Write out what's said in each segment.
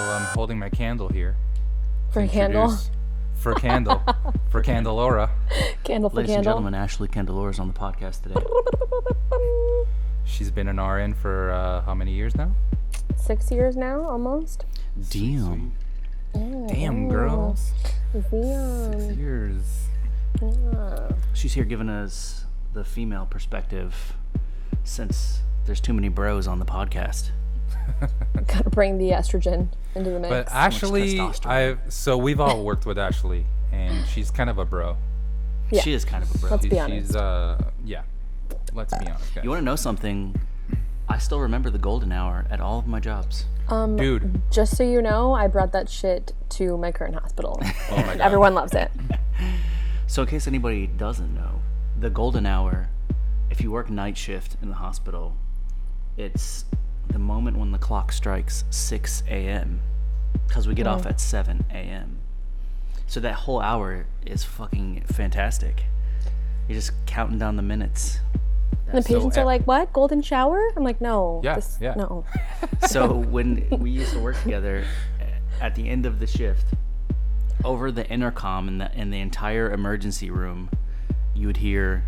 I'm holding my candle here. For to candle? introduce- For candle. for Candelora. Candle for Ladies and gentlemen, Ashley Candelora is on the podcast today. She's been an RN for uh, how many years now? Six years now, almost. Damn. Damn, girl. Six Damn. years. She's here giving us the female perspective since there's too many bros on the podcast. Gotta bring the estrogen into the mix. But Ashley, testosterone. I've so we've all worked with Ashley, and she's kind of a bro. Yeah. She is kind of a bro. Let's She- be honest. She's uh, yeah. Let's be honest, guys. You want to know something? I still remember the golden hour at all of my jobs. um, Dude, just so you know, I brought that shit to my current hospital. oh my god. Everyone loves it. So, in case anybody doesn't know, the golden hour, if you work night shift in the hospital, it's the moment when the clock strikes 6 a.m. Because we get off mm. at 7 a.m. So, that whole hour is fucking fantastic. You're just counting down the minutes. And the So, patients are like, "What? Golden shower?" I'm like, "No. Yeah, this- yeah. No." So, when we used to work together, at the end of the shift, over the intercom in the, in the entire emergency room, you would hear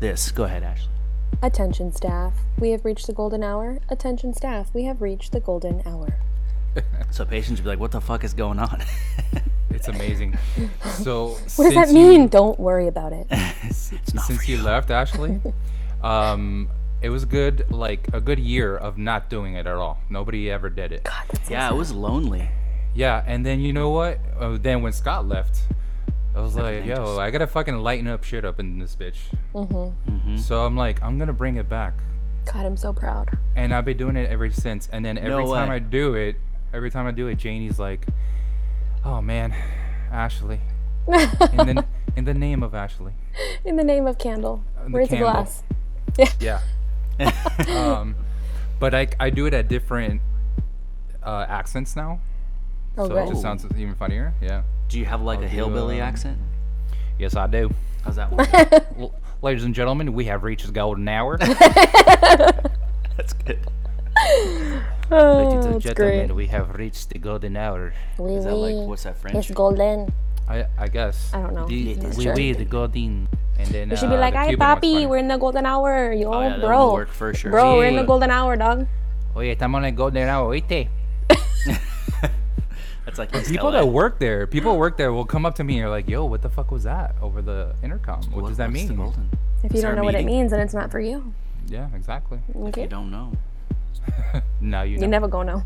this. Go ahead, Ashley. Attention staff, we have reached the golden hour. Attention staff, we have reached the golden hour. So patients would be like, "What the fuck is going on?" It's amazing. So What does that mean? Don't worry about it. it's not since for you you. left, Ashley, um, it was good, like a good year of not doing it at all. Nobody ever did it. God, that's so Yeah, it sad. was lonely. Yeah, and then you know what? Uh, then when Scott left, I was like, yo, I gotta fucking lighten up shit up in this bitch. Mm-hmm. So I'm like, I'm gonna bring it back, God, I'm so proud. and I've been doing it ever since. And then every No time way. I do it, every time I do it, Janie's like, oh man, Ashley, in the in the name of Ashley. In the name of candle. the Where's the candle. glass? Yeah. um, but I, I do it at different uh, accents now, Oh, so it good. just sounds even funnier. Yeah. Do you have like a do, hillbilly um, accent? Yes, I do. How's that work? L- ladies and gentlemen, we have reached the golden hour. That's good. Oh, Ladies and that's gentlemen, great. we have reached the golden hour. Oui, Is that like oui. what's that French? It's golden. I I guess. I don't know. The- I'm not Oui, sure. the golden. And then You should uh, be like, the "Hey, Cuban one's papi, funny. we're in the golden hour, yo, Oh, yeah, that bro, work for sure. bro, we're in the golden hour, dog." Oye, estamos en el golden hour, oíste. That's like People LA. that work there, people who work there will come up to me and are like, "Yo, what the fuck was that over the intercom? What, What- does that mean?" If you Is don't a know what it means, then it's not for you. Yeah, exactly. If you don't know. now you know. You never gonna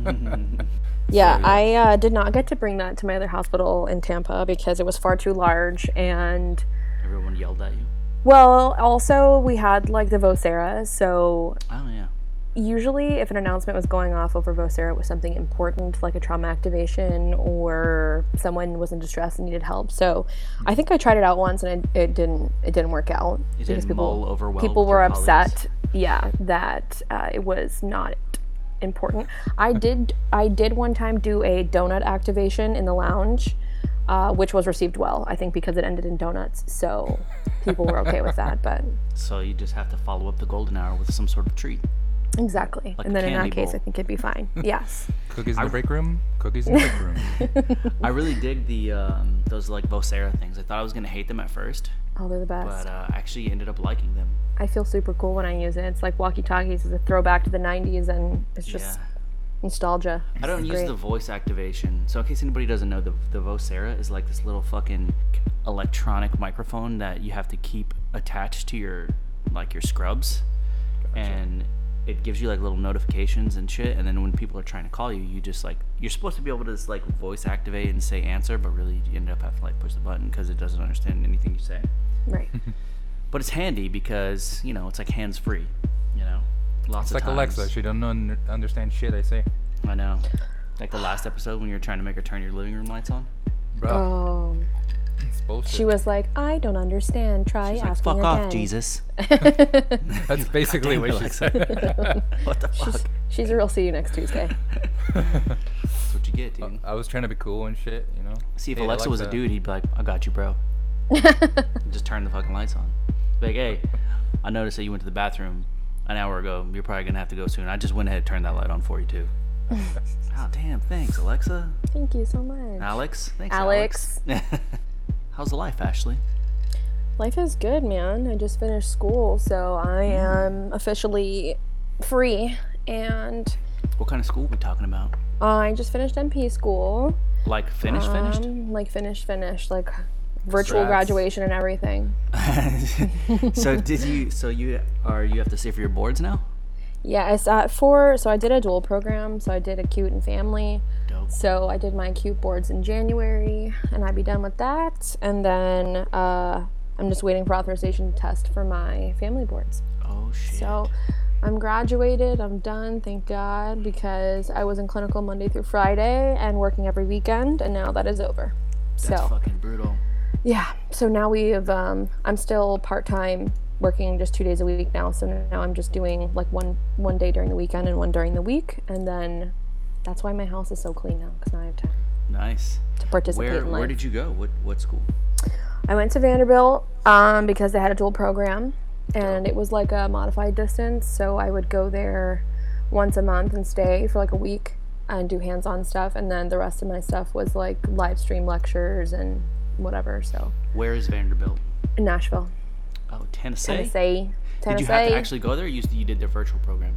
know. Yeah, yeah. I uh, did not get to bring that to my other hospital in Tampa because it was far too large. And Everyone yelled at you. well, also we had like the Vocera, so Oh yeah. Usually if an announcement was going off over Vocera, it was something important like a trauma activation or someone was in distress and needed help. So I think I tried it out once and it, it didn't it didn't work out You because people people were your colleagues? upset. Yeah, that uh, it was not important. I did I did one time do a donut activation in the lounge. Uh, which was received well, I think, because it ended in donuts. So people were okay with that. But So you just have to follow up the golden hour with some sort of treat. Exactly. Like and then in candy that case. I think it'd be fine. yes. Cookies in the break room. Cookies in the break room. I really dig the um, those like Vocera things. I thought I was gonna hate them at first, Oh, they're the best. but uh, I actually ended up liking them. I feel super cool when I use it. It's like walkie talkies is a throwback to the 90s, and it's just yeah. nostalgia. I don't use great. the voice activation. So in case anybody doesn't know, the the Vocera is like this little fucking electronic microphone that you have to keep attached to your like your scrubs, and it gives you like little notifications and shit. And then when people are trying to call you, you just like you're supposed to be able to just like voice activate and say answer, but really you end up having to like push the button because it doesn't understand anything you say. Right. But it's handy because you know it's like hands free. You know, lots It's of like times. Alexa. She don't un- understand shit I say. I know. Like the last episode when you were trying to make her turn your living room lights on. Bro, Oh, it's bullshit. She was like, I don't understand. Try She's like, asking "Fuck off. Jesus." That's basically what she said. what the fuck? She's, she's a real see you next Tuesday. That's what you get, dude. I was trying to be cool and shit, you know. See, if Hey, Alexa was a dude, he'd be like, "I got you, bro." Just turn the fucking lights on. Be like, hey, I noticed that you went to the bathroom an hour ago. You're probably gonna have to go soon. I just went ahead and turned that light on for you too. oh damn! Thanks, Alexa. Thank you so much. Alex. Thanks, Alex. Alex. How's the life, Ashley? Life is good, man. I just finished school, so I am officially free, and What kind of school we talking about? I just finished NP school. Like finished, finished? Um, like finished, finished, like virtual Congrats. graduation and everything. so did you? So you are you have to sit for your boards now? Yeah, I sat for so I did a dual program. So I did acute and family. So I did my acute boards in January, and I'd be done with that. And then uh, I'm just waiting for authorization to test for my family boards. Oh shit. So I'm graduated. I'm done, thank God, because I was in clinical Monday through Friday and working every weekend, and now that is over. That's so fucking brutal. yeah, so now we have. Um, I'm still part time, working just two days a week now. So now I'm just doing like one one day during the weekend and one during the week, and then that's why my house is so clean now because now I have time Nice. to participate Where where did you go? What what school? I went to Vanderbilt um, because they had a dual program, and it was like a modified distance. So I would go there once a month and stay for like a week and do hands-on stuff, and then the rest of my stuff was like live stream lectures and whatever. So Where is Vanderbilt? in Nashville, Oh, Tennessee. Tennessee, Tennessee. Did you have to actually go there? Or you you did the virtual program.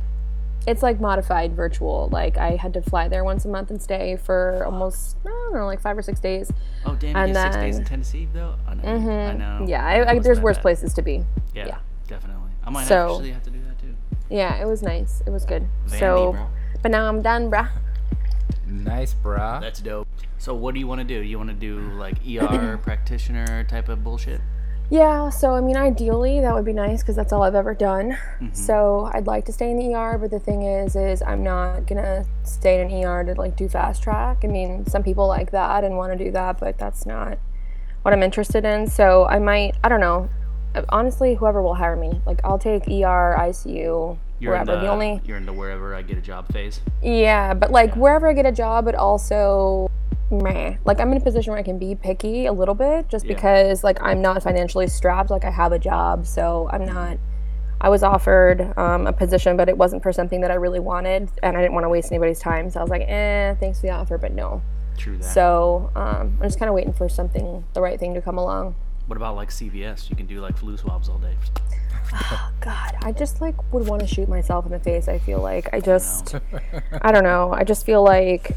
It's like modified virtual. Like I had to fly there once a month and stay for almost I don't know, like five or six days. Oh damn! And you six days in Tennessee though. I know. Mm-hmm. Yeah, know I, I, there's worse bad. places to be. Yeah, yeah. definitely. I might So- actually have to do that too. Yeah, it was nice. It was good. Vandy, so, bro. but now I'm done, bruh. Nice, brah. That's dope. So what do you want to do? You want to do like ER practitioner type of bullshit? Yeah, so I mean, ideally that would be nice because that's all I've ever done. So I'd like to stay in the ER, but the thing is, is I'm not gonna stay in an ER to like do fast track. I mean, some people like that and want to do that, but that's not what I'm interested in. So I might, I don't know. Honestly, whoever will hire me, like I'll take ER, ICU, You're wherever. in the, the only you're in the wherever I get a job phase. Yeah, but like wherever I get a job, but also, meh. Like I'm in a position where I can be picky a little bit, just Yeah. because like I'm not financially strapped. Like I have a job, so I'm not. I was offered um, a position, but it wasn't for something that I really wanted, and I didn't want to waste anybody's time. So I was like, eh, thanks for the offer, but no. True that. So um, I'm just kind of waiting for something, the right thing to come along. what about like CVS? You can do like flu swabs all day. Oh God, I just like would want to shoot myself in the face. I feel like I just, I don't know. I just feel like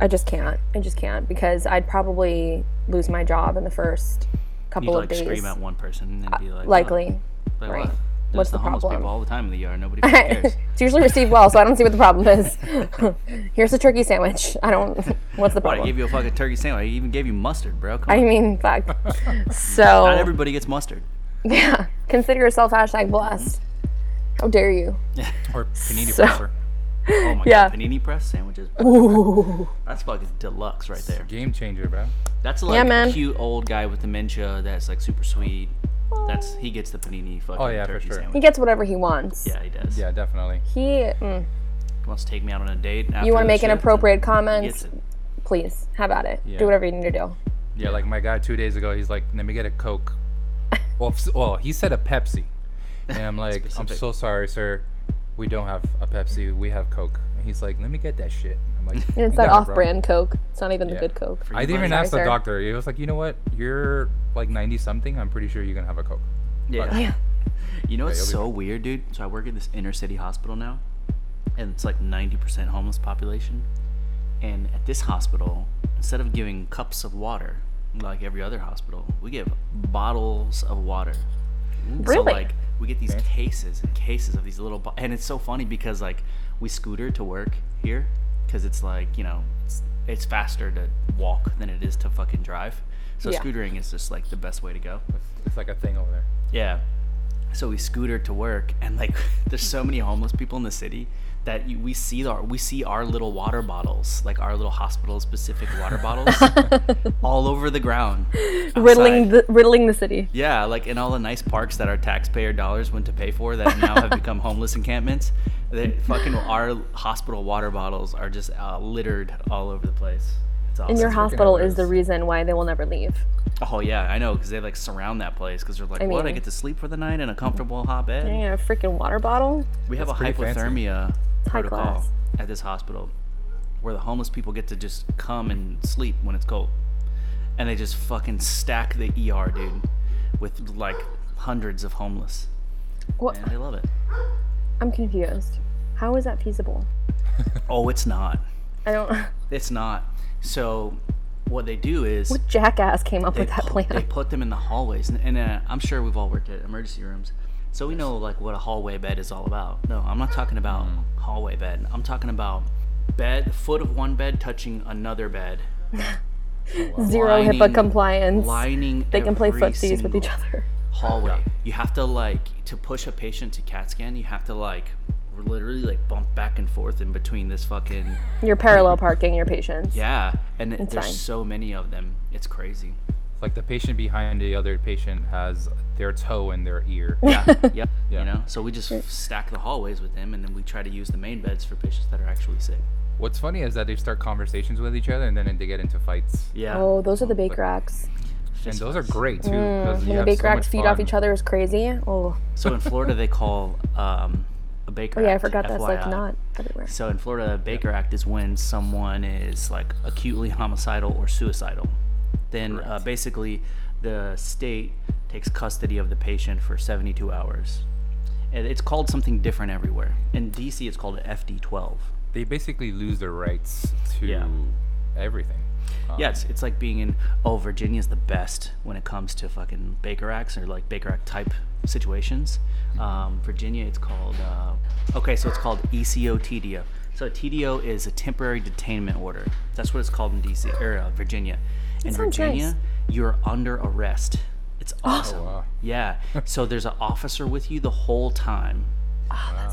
I just can't. I just can't because I'd probably lose my job in the first couple like of days. scream at one person and then be like, Likely. "What? Like, right. what? What's There's the homeless problem? people all the time in the yard. Nobody cares. it's usually received well, so I don't see what the problem is. Here's a turkey sandwich. I don't. What's the What, I gave you a fucking turkey sandwich. I even gave you mustard, bro. Come I on. mean, fuck. So not everybody gets mustard. yeah, consider yourself hashtag blessed. How dare you? or panini So-. Oh my Yeah. god, panini press sandwiches. Ooh. That's fucking deluxe right there. Game changer, bro. That's like man. a cute old guy with dementia that's like super sweet. That's he gets the panini fucking Oh, yeah, for turkey sure. He gets whatever he wants. Yeah, he does. Yeah, definitely. He. Mm, He wants to take me out on a date. you want want to make an appropriate comment? Please how about it. Yeah. Do whatever you need to do. Yeah, like my guy two days ago, he's like, "Let me get a Coke." Well, well, he said a Pepsi, and I'm like, "I'm so sorry, sir. We don't have a Pepsi. We have Coke." And he's like, "Let me get that shit." I'm like, And it's that got it, off-brand Coke. It's not even the good Coke. I didn't even buddy. ask the sir. doctor. He was like, "You know what? You're like 90 something. I'm pretty sure you're gonna have a Coke." Yeah. Oh, yeah. You know what's you'll be so weird, dude? So I work at this inner city hospital now, and it's like 90% homeless population. And at this hospital, instead of giving cups of water like every other hospital, we give bottles of water. So like we get these cases and cases of these little, bo- and it's so funny because like we scooter to work here because it's like you know it's, it's faster to walk than it is to fucking drive. So Yeah. scootering is just like the best way to go. It's like a thing over there. Yeah. So we scooter to work, and like, there's so many homeless people in the city that you, we see our we see our little water bottles, like our little hospital specific water bottles, all over the ground, riddling the riddling the city. Yeah, like in all the nice parks that our taxpayer dollars went to pay for that now have become homeless encampments. The fucking our hospital water bottles are just uh, littered all over the place. It's awesome. And your freaking hospital is the reason why they will never leave. oh yeah, I know because they like surround that place because they're like, I what? I get to sleep for the night in a comfortable hot bed. You know, a freaking water bottle. We have That's a hypothermia. fancy. Protocol class. at this hospital. where the homeless people get to just come and sleep when it's cold, and they just fucking stack the ER, dude, with like hundreds of homeless, What? and they love it. I'm confused. How is that feasible? Oh, it's not. I don't. It's not. So, what they do is What jackass came up with that put, they put them in the hallways, and, and uh, I'm sure we've all worked at emergency rooms, so we know like what a hallway bed is all about. No, I'm not talking about mm. hallway bed. I'm talking about bed, foot of one bed touching another bed, Zero HIPAA compliance. lining. They can play footsies with each other. Hallway. You have to like to push a patient to CAT scan. You have to like literally like bump back and forth in between this fucking You're parallel parking your patients. yeah, and it, there's fine. so many of them. It's crazy. Like the patient behind the other patient has their toe in their ear. Yeah, yep. Yeah. You know, so we just stack the hallways with them, and then we try to use the main beds for patients that are actually sick. What's funny is that they start conversations with each other and then they get into fights. Yeah. Oh, those are the Baker Acts. And those are great too. because you When the have bake so racks much feed off each other is crazy. Oh, So in Florida, they call um, a Baker oh yeah, I Act, forgot that's like FYI. not everywhere. So in Florida, a Baker Act is when someone is like acutely homicidal or suicidal. Then uh, basically, the state takes custody of the patient for 72 hours. And it's called something different everywhere. In DC, it's called an FD12. They basically lose their rights to Yeah. everything. Um, Yeah, it's, it's like being in, oh, Virginia's the best when it comes to fucking Baker Acts or like Baker Act type situations. Um, Virginia, it's called, uh, okay, so it's called ECO TDO. So a TDO is a temporary detainment order. That's what it's called in DC or uh, Virginia. In sounds Virginia, nice. you're under arrest. It's awesome. Oh, wow. Yeah. So there's an officer with you the whole time,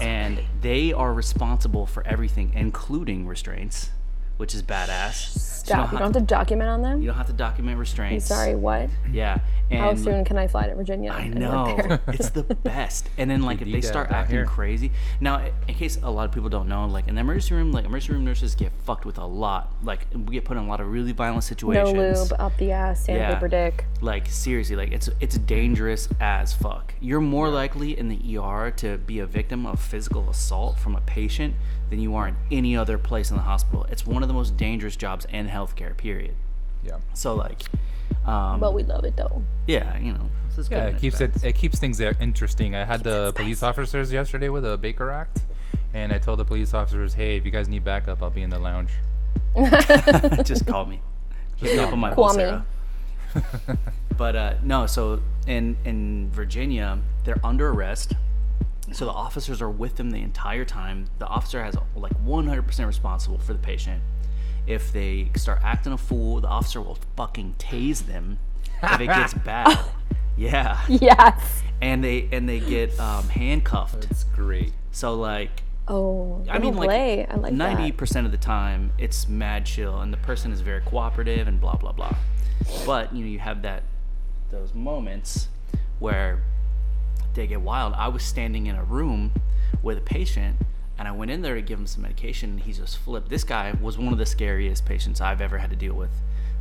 and they are responsible for everything, including restraints, which is badass. So Stop. You don't have to document on them. you don't have to document restraints. Sorry, what? Yeah. And How soon can I fly to Virginia? I know. it's the best. And then like if they start acting here. crazy. Now, in case a lot of people don't know, like in the emergency room, like emergency room nurses get fucked with a lot. Like we get put in a lot of really violent situations. no situations. lube, up the ass, sandpaper dick. Like seriously, like it's it's dangerous as fuck. You're more likely in the ER to be a victim of physical assault from a patient than you are in any other place in the hospital. It's one of the most dangerous jobs in healthcare. Period. Yeah. So like, um, But we love it though. yeah, you know, this is good Yeah, it keeps it it keeps things interesting. I had the police officers yesterday with a Baker Act, and I told the police officers, "Hey, if you guys need backup, I'll be in the lounge." just call me. Hit me up on my Kwame. Vocera. But uh, no, so in in Virginia, they're under arrest. So the officers are with them the entire time. The officer has like 100% responsible for the patient. If they start acting a fool, the officer will fucking tase them. If it gets bad, yeah. Yes. And they and they get um, handcuffed. It's great. So like Oh, I mean, like. I like ninety that. percent of the time, it's mad chill, and the person is very cooperative and blah blah blah. But you know, you have that those moments where they get wild. I was standing in a room with a patient, and I went in there to give him some medication, and he just flipped. This guy was one of the scariest patients I've ever had to deal with.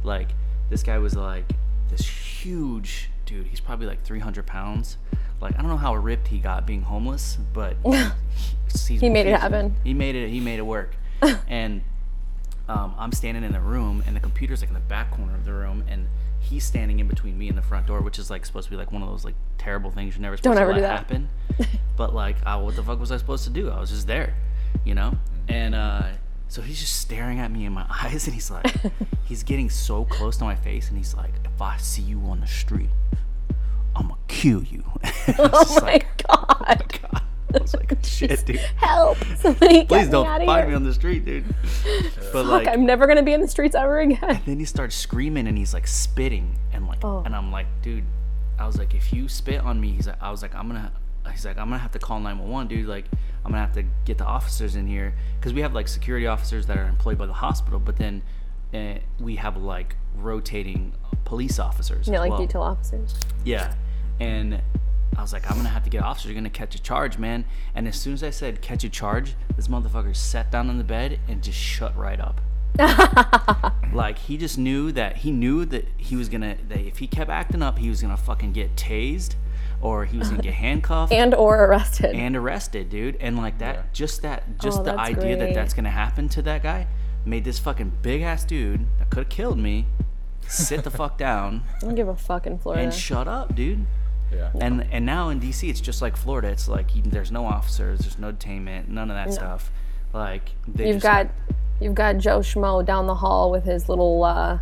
Like this guy was like this huge dude. He's probably like three hundred pounds. Like I don't know how ripped he got being homeless, but he, He made it happen. He made it. He made it work. and um, I'm standing in the room, and the computer's like in the back corner of the room, and he's standing in between me and the front door, which is like supposed to be like one of those like terrible things you're never supposed Don't to ever let do that. happen. but like, uh, what the fuck was I supposed to do? I was just there, you know. And uh, so he's just staring at me in my eyes, and he's like, he's getting so close to my face, and he's like, if I see you on the street, I'm gonna kill you. Oh my god. God. I was like, shit, dude. Help! Somebody Please me don't of find here. me on the street, dude. But Fuck, like, I'm never gonna be in the streets ever again. then he starts screaming and he's like spitting and like, Oh. and I'm like, dude, I was like, if you spit on me, he's like, I was like, I'm gonna, he's like, I'm gonna have to call 911, dude. Like, I'm gonna have to get the officers in here because we have like security officers that are employed by the hospital, but then uh, we have like rotating police officers. Yeah, as like well. detail officers. Yeah. And I was like, I'm gonna have to get officers. You're gonna catch a charge, man. And as soon as I said catch a charge, this motherfucker sat down on the bed and just shut right up. like he just knew that he knew that he was gonna that if he kept acting up, he was gonna fucking get tased, or he was gonna get handcuffed And or arrested. and arrested, dude. And like that, Yeah. just that, oh, just Oh, the that's idea that that's gonna happen to that guy made this fucking big ass dude that could have killed me sit the fuck down I don't give a fucking Florida. and shut up, dude. Yeah. And and now in DC, it's just like Florida. It's like you, there's no officers, there's no detainment, none of that stuff. Like they you've just, got you've got Joe Schmo down the hall with his little uh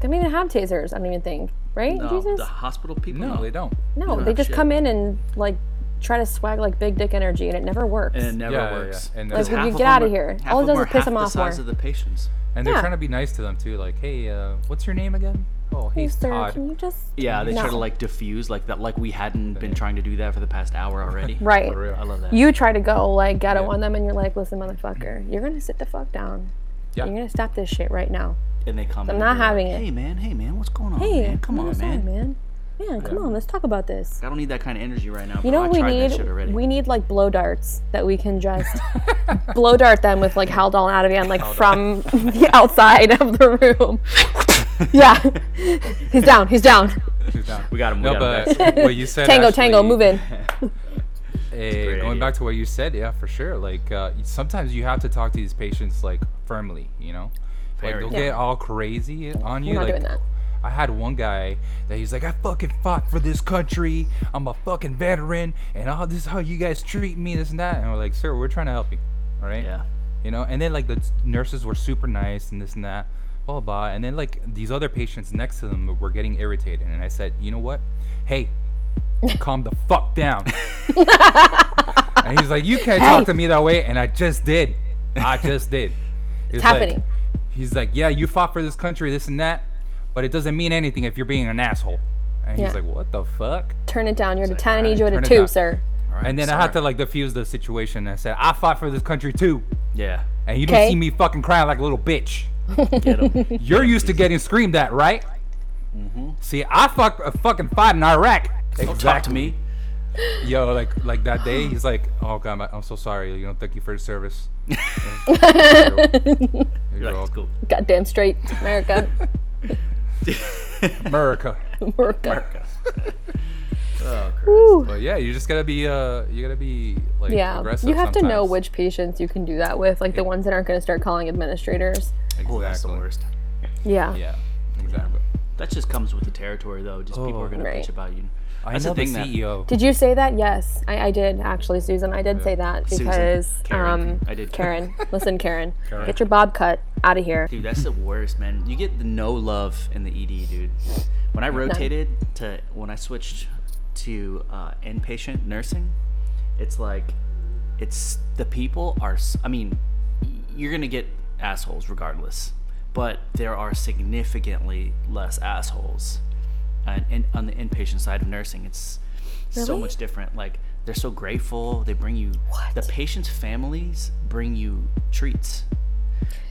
they don't even have tasers, I don't even think. Right? no, Jesus? the hospital people. No, they don't. No, don't they just shit. come in and like try to swag like big dick energy and it never works. and it never Yeah, yeah, works. yeah. And Because Like, would half you of get them outta are- here? half All it does is piss half them the off size more. of the patients. And they're Yeah. trying to be nice to them too. Like, hey, uh, what's your name again? Oh, hey, Hey, sir, Todd. can you just Yeah, they try to like diffuse like that, like we hadn't been trying to do that for the past hour already. Right. For real. I love that. You try to go like ghetto Yeah. on them and you're like, listen, motherfucker, you're gonna sit the fuck down. Yeah. You're gonna stop this shit right now. and they come. I'm not having like, it. Hey man, hey man, what's going on? Hey, man? come on, man. man. Man, come Yeah. on, let's talk about this. I don't need that kind of energy right now. You know what we need? That shit already. We need like blow darts that we can just blow dart them with like Haldol and Ativan like from the outside of the room. yeah, he's down. He's down. She's down. We got him. We No, got him, but guys. what you said. Tango, tango, actually- move in. Hey, great going idea. back to what you said, yeah, for sure. Like uh, sometimes you have to talk to these patients like firmly, you know. Like they'll Yeah. get all crazy on you. not like doing that. I had one guy that he's like, I fucking fought for this country. I'm a fucking veteran, and all this is how you guys treat me, this and that. And we're like, sir, we're trying to help you, all right? yeah. You know. And then like the nurses were super nice and this and that, blah blah. blah. And then like these other patients next to them were getting irritated, and I said, you know what? Hey, calm the fuck down. and he's like, you can't Hey. talk to me that way, and I just did. I just did. It's like- happening. he's like, yeah, you fought for this country, this and that, but it doesn't mean anything if you're being an asshole. And Yeah. he's like, what the fuck? Turn it down. You're at a like, ten. I need you at a two, down. sir. All right, And then I had to like diffuse the situation. and I said, I fought for this country too, Yeah. and you don't Okay. see me fucking crying like a little bitch. Get him. You're used to getting screamed at, right? See, I fuck, uh, fucking fight in Iraq. Don't talk to me. Yo, like like that day, he's like, "Oh God, I'm- I'm so sorry. You know, thank you for your service." You're You're like, cool. Goddamn straight, America. America. America. Oh, But yeah, you just gotta be uh, you gotta be like Yeah, aggressive. you have to know which patients you can do that with, like the ones that aren't going to start calling administrators. Oh, that's the worst. Yeah. Yeah, exactly. That just comes with the territory, though. Just people are gonna bitch about you. I That's know the the, thing that- CEO. Did you say that? Yes, I, I did actually, Susan. I did say that Susan. because Karen. um, I did. Karen, listen, Karen, Karen. get your bob cut out of here. Dude, that's the worst, man. You get the no love in the ED, dude. When I rotated to when I switched to uh, inpatient nursing, it's like it's the people are. I mean, you're gonna get assholes regardless, but there are significantly less assholes. Uh, and, and on the inpatient side of nursing, it's so much different. Like they're so grateful. They bring you the patients' families bring you treats.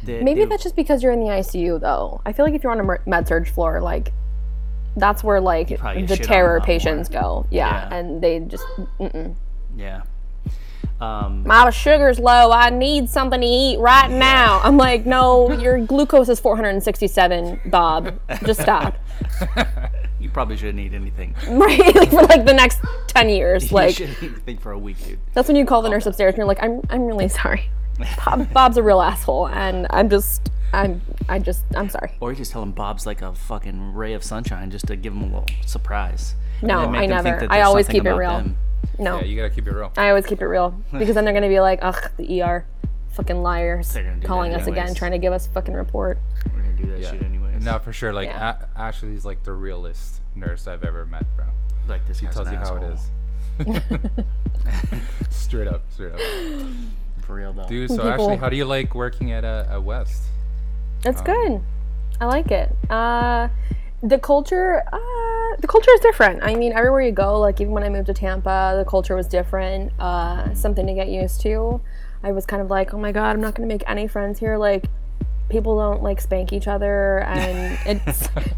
They- Maybe they- that's just because you're in the ICU, though. I feel like if you're on a med surg floor, like that's where like the shit on a terror patients more. go. Yeah, Yeah. and they just mm-mm. Yeah. Um, my sugar's low. I need something to eat right now. I'm like, no, your glucose is 467, Bob. Just stop. you probably shouldn't eat anything. right, like for like the next 10 years. you Like shouldn't eat anything for a week, dude. that's when you call the nurse upstairs and you're like, I'm I'm really sorry. Bob, Bob's a real asshole, and I'm just I'm I just I'm sorry. Or you just tell him Bob's like a fucking ray of sunshine just to give him a little surprise. No, I never. I always keep it real. them. No, Yeah, you gotta keep it real. I always keep it real because then they're gonna be like, ugh, the ER, fucking liars, They're gonna do that calling us again, trying to give us a fucking report. We're gonna do that Yeah. shit anyways. No, for sure. Like Yeah. A- Ashley's like the realest nurse I've ever met, bro. like this She guy's tells an you how it is. straight up, straight up. For real though. Dude, so People- Ashley, how do you like working at uh, at West? It's Um, good. I like it. Uh, the culture, uh, the culture is different. I mean, everywhere you go, like even when I moved to Tampa, the culture was different. Uh, something to get used to. I was kind of like, oh my god, I'm not gonna make any friends here. Like, people don't like spank each other, and it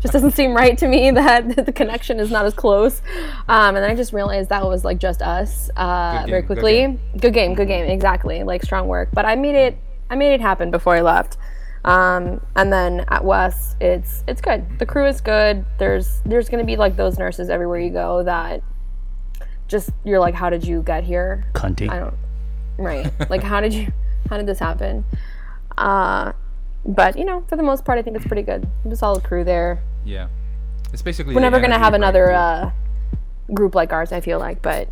just doesn't seem right to me that the connection is not as close. Um, and then I just realized that was like just us. Uh, Good very game, good quickly. game. good game, good game, exactly. Like strong work. But I made it. I made it happen before I left. Um, and then at West, it's it's good. The crew is good. There's there's gonna be like those nurses everywhere you go that just you're like, how did you get here? Cunty. I don't. Right. Like, how did you? How did this happen? Uh, but you know, for the most part, I think it's pretty good. The solid crew there. Yeah. It's basically. We're never gonna have break, another dude. uh, group like ours. I feel like, but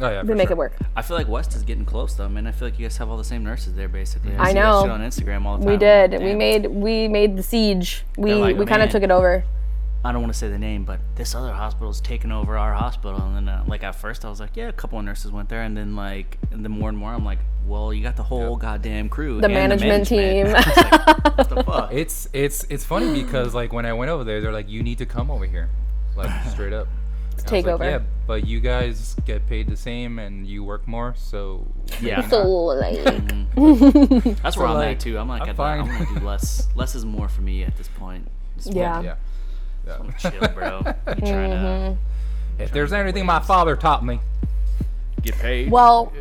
Oh yeah. we make sure. it work. I feel like West is getting close though, man. I feel like you guys have all the same nurses there, basically. I see that know. shit on Instagram all the time. We did. We made we made the siege. We like, we kind of took it over. I don't want to say the name, but this other hospital's taken over our hospital. And then, uh, like at first, I was like, yeah, a couple of nurses went there, and then like, and then more and more, I'm like, well, you got the whole goddamn crew, The and management team. I was like, what the fuck? It's it's it's funny because like when I went over there, they're like, you need to come over here, like straight up. I was take like, over. Yeah, but you guys get paid the same and you work more, so Yeah. maybe So not. like, That's where So, I'm like, at too. I'm like, I'm I'm. I'm gonna do less. less is more for me at this point. Just Yeah. yeah. yeah. wanna chill, bro. I'm trying Mm-hmm. to If there's anything my father taught me, get paid. well,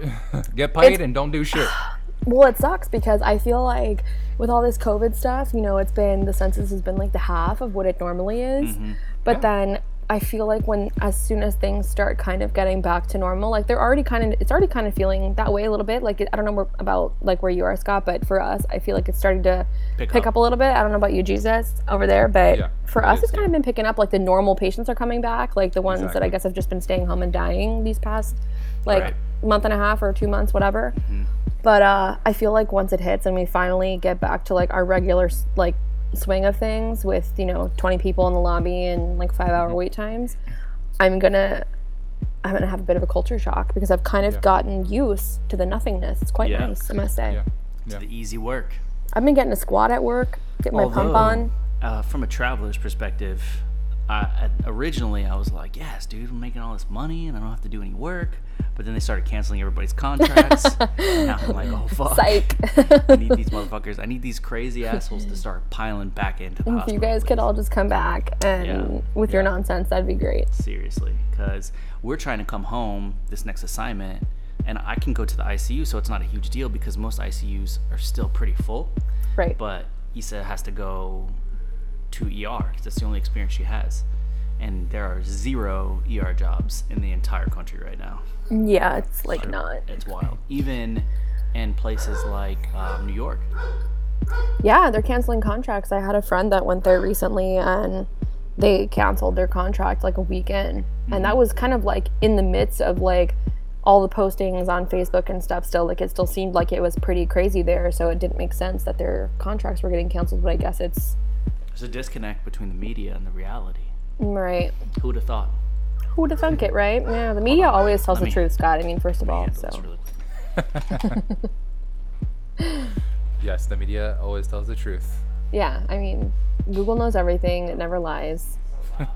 get paid and don't do shit. well, it sucks because I feel like with all this COVID stuff, you know, it's been the census has been like the half of what it normally is. Mm-hmm. But then I feel like when as soon as things start kind of getting back to normal, like they're already kind of it's already kind of feeling that way a little bit. Like I don't know where, about like where you are, Scott, but for us, I feel like it's starting to Pick pick, up. up. a little bit. I don't know about you, Jesus, over there, but Yeah, for us, it's kind yeah. of been picking up. Like the normal patients are coming back, like the ones that I guess have just been staying home and dying these past like Right. month and a half or two months, whatever. Mm-hmm. But uh, I feel like once it hits and we finally get back to like our regular like swing of things with you know 20 people in the lobby and like five Mm-hmm. hour wait times, I'm gonna I'm gonna have a bit of a culture shock because I've kind of gotten used to the nothingness. It's quite Yeah. nice, I must say. Yeah. Yeah. the easy work. I've been getting a squat at work, get my pump on. Uh, from a traveler's perspective, I, originally I was like, yes, dude, I'm making all this money and I don't have to do any work. But then they started canceling everybody's contracts. and now I'm like, oh fuck. Psych. I need these motherfuckers. I need these crazy assholes to start piling back into the if hospital. you guys could all just come back and Yeah. with your nonsense, that'd be great. seriously, because we're trying to come home this next assignment, and I can go to the ICU, so it's not a huge deal because most ICUs are still pretty full. Right. But Issa has to go to ER because that's the only experience she has, and there are zero ER jobs in the entire country right now. yeah, it's like not. It's wild. Even in places like um, New York. Yeah, they're canceling contracts. I had a friend that went there recently and they canceled their contract like a weekend. And that was kind of like in the midst of like all the postings on Facebook and stuff still like it still seemed like it was pretty crazy there, so it didn't make sense that their contracts were getting canceled, but I guess it's There's a disconnect between the media and the reality. right. Who would have thought? Who would have thunk it, right? Yeah, the media always tells the me- truth, Scott. I mean, first of all, so really. Yes, the media always tells the truth. yeah, I mean, Google knows everything. It never lies.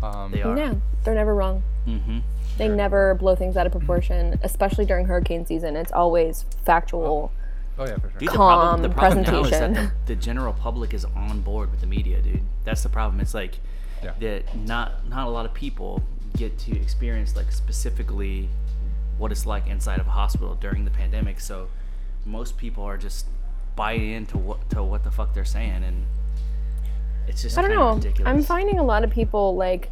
Um, They are. Yeah, they're never wrong. Mm-hmm. They never blow things out of proportion, especially during hurricane season. It's always factual. Oh Oh, yeah, for sure. Dude, the problem, the problem now is that the, the general public is on board with the media, dude. That's the problem. It's like Yeah. that not not a lot of people get to experience like specifically what it's like inside of a hospital during the pandemic. So most people are just buying into what to what the fuck they're saying, and it's just I don't kinda know. ridiculous. I'm finding a lot of people like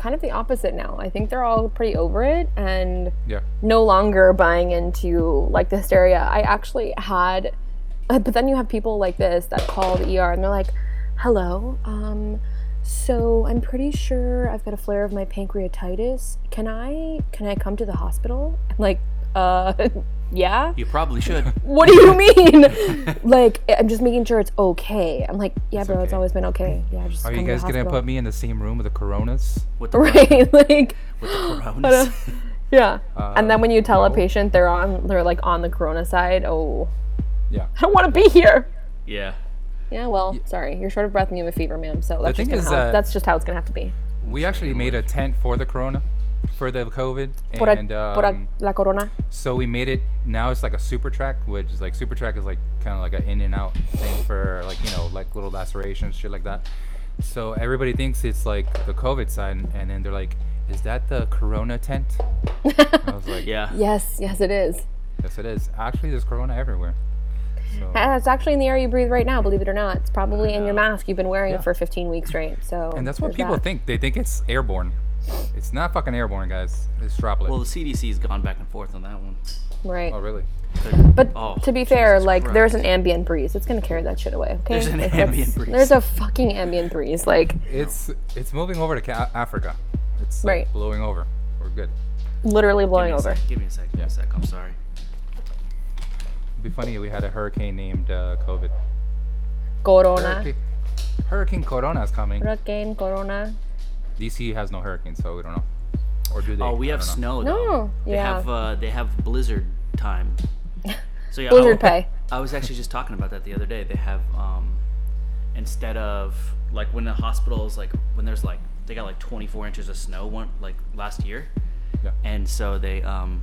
kind of the opposite now. I think they're all pretty over it and Yeah. no longer buying into like the hysteria. I actually had, but then you have people like this that call the ER and they're like, "Hello, um, so I'm pretty sure I've got a flare of my pancreatitis. Can I can I come to the hospital?" I'm like, "Uh, yeah." You probably should. What do you mean? like, I'm just making sure it's okay. I'm like, yeah, bro, it's always been okay. Yeah, just Are come you to guys gonna put me in the same room with the Coronas? With the right? like, with the coronas. Uh, yeah. and then um, when you tell a patient they're on, they're like on the corona side. Oh, Yeah. I don't want to be here. yeah. Yeah, well, sorry, you're short of breath and you have a fever, ma'am. So that's thing just is gonna how, that- that's just how it's gonna have to be. We actually made a tent for the Corona, for the COVID, Por, a- and por a- um, la corona. so we made it. Now it's like a super track, which is like super track is like kind of like an in and out thing for like you know like little lacerations, shit like that. So everybody thinks it's like the COVID side, and then they're like, "Is that the Corona tent?" I was like, Yeah. Yes, yes, it is. "Yes, it is." Actually, there's Corona everywhere. So Uh, It's actually in the air you breathe right now. Believe it or not, it's probably in your mask you've been wearing Yeah. for 15 weeks straight. So and that's what people that. think. They think it's airborne. It's not fucking airborne, guys. It's droplet. Well, the CDC's gone back and forth on that one. Right. oh, really? But Oh, to be fair, Jesus like there's an Christ. ambient breeze. It's gonna carry that shit away. Okay. There's an Like, that's- ambient breeze. There's a fucking ambient breeze. Like It's it's moving over to Ca- Africa. It's like, Right. blowing over. We're good. literally Give blowing me a over. sec. Give me a sec. Give me a sec. I'm sorry. It'd be funny if we had a hurricane named uh, COVID. Corona. Hurricane, Hurricane Corona is coming. Hurricane Corona. DC has no hurricane, so we don't know. Or do they? Oh, we I have don't know. snow No, though. They yeah. have uh, they have blizzard time. So yeah, Blizzard I, pay. I was actually just talking about that the other day. They have um, instead of like when the hospitals like when there's like they got like 24 inches of snow one like last year, Yeah. and so they um,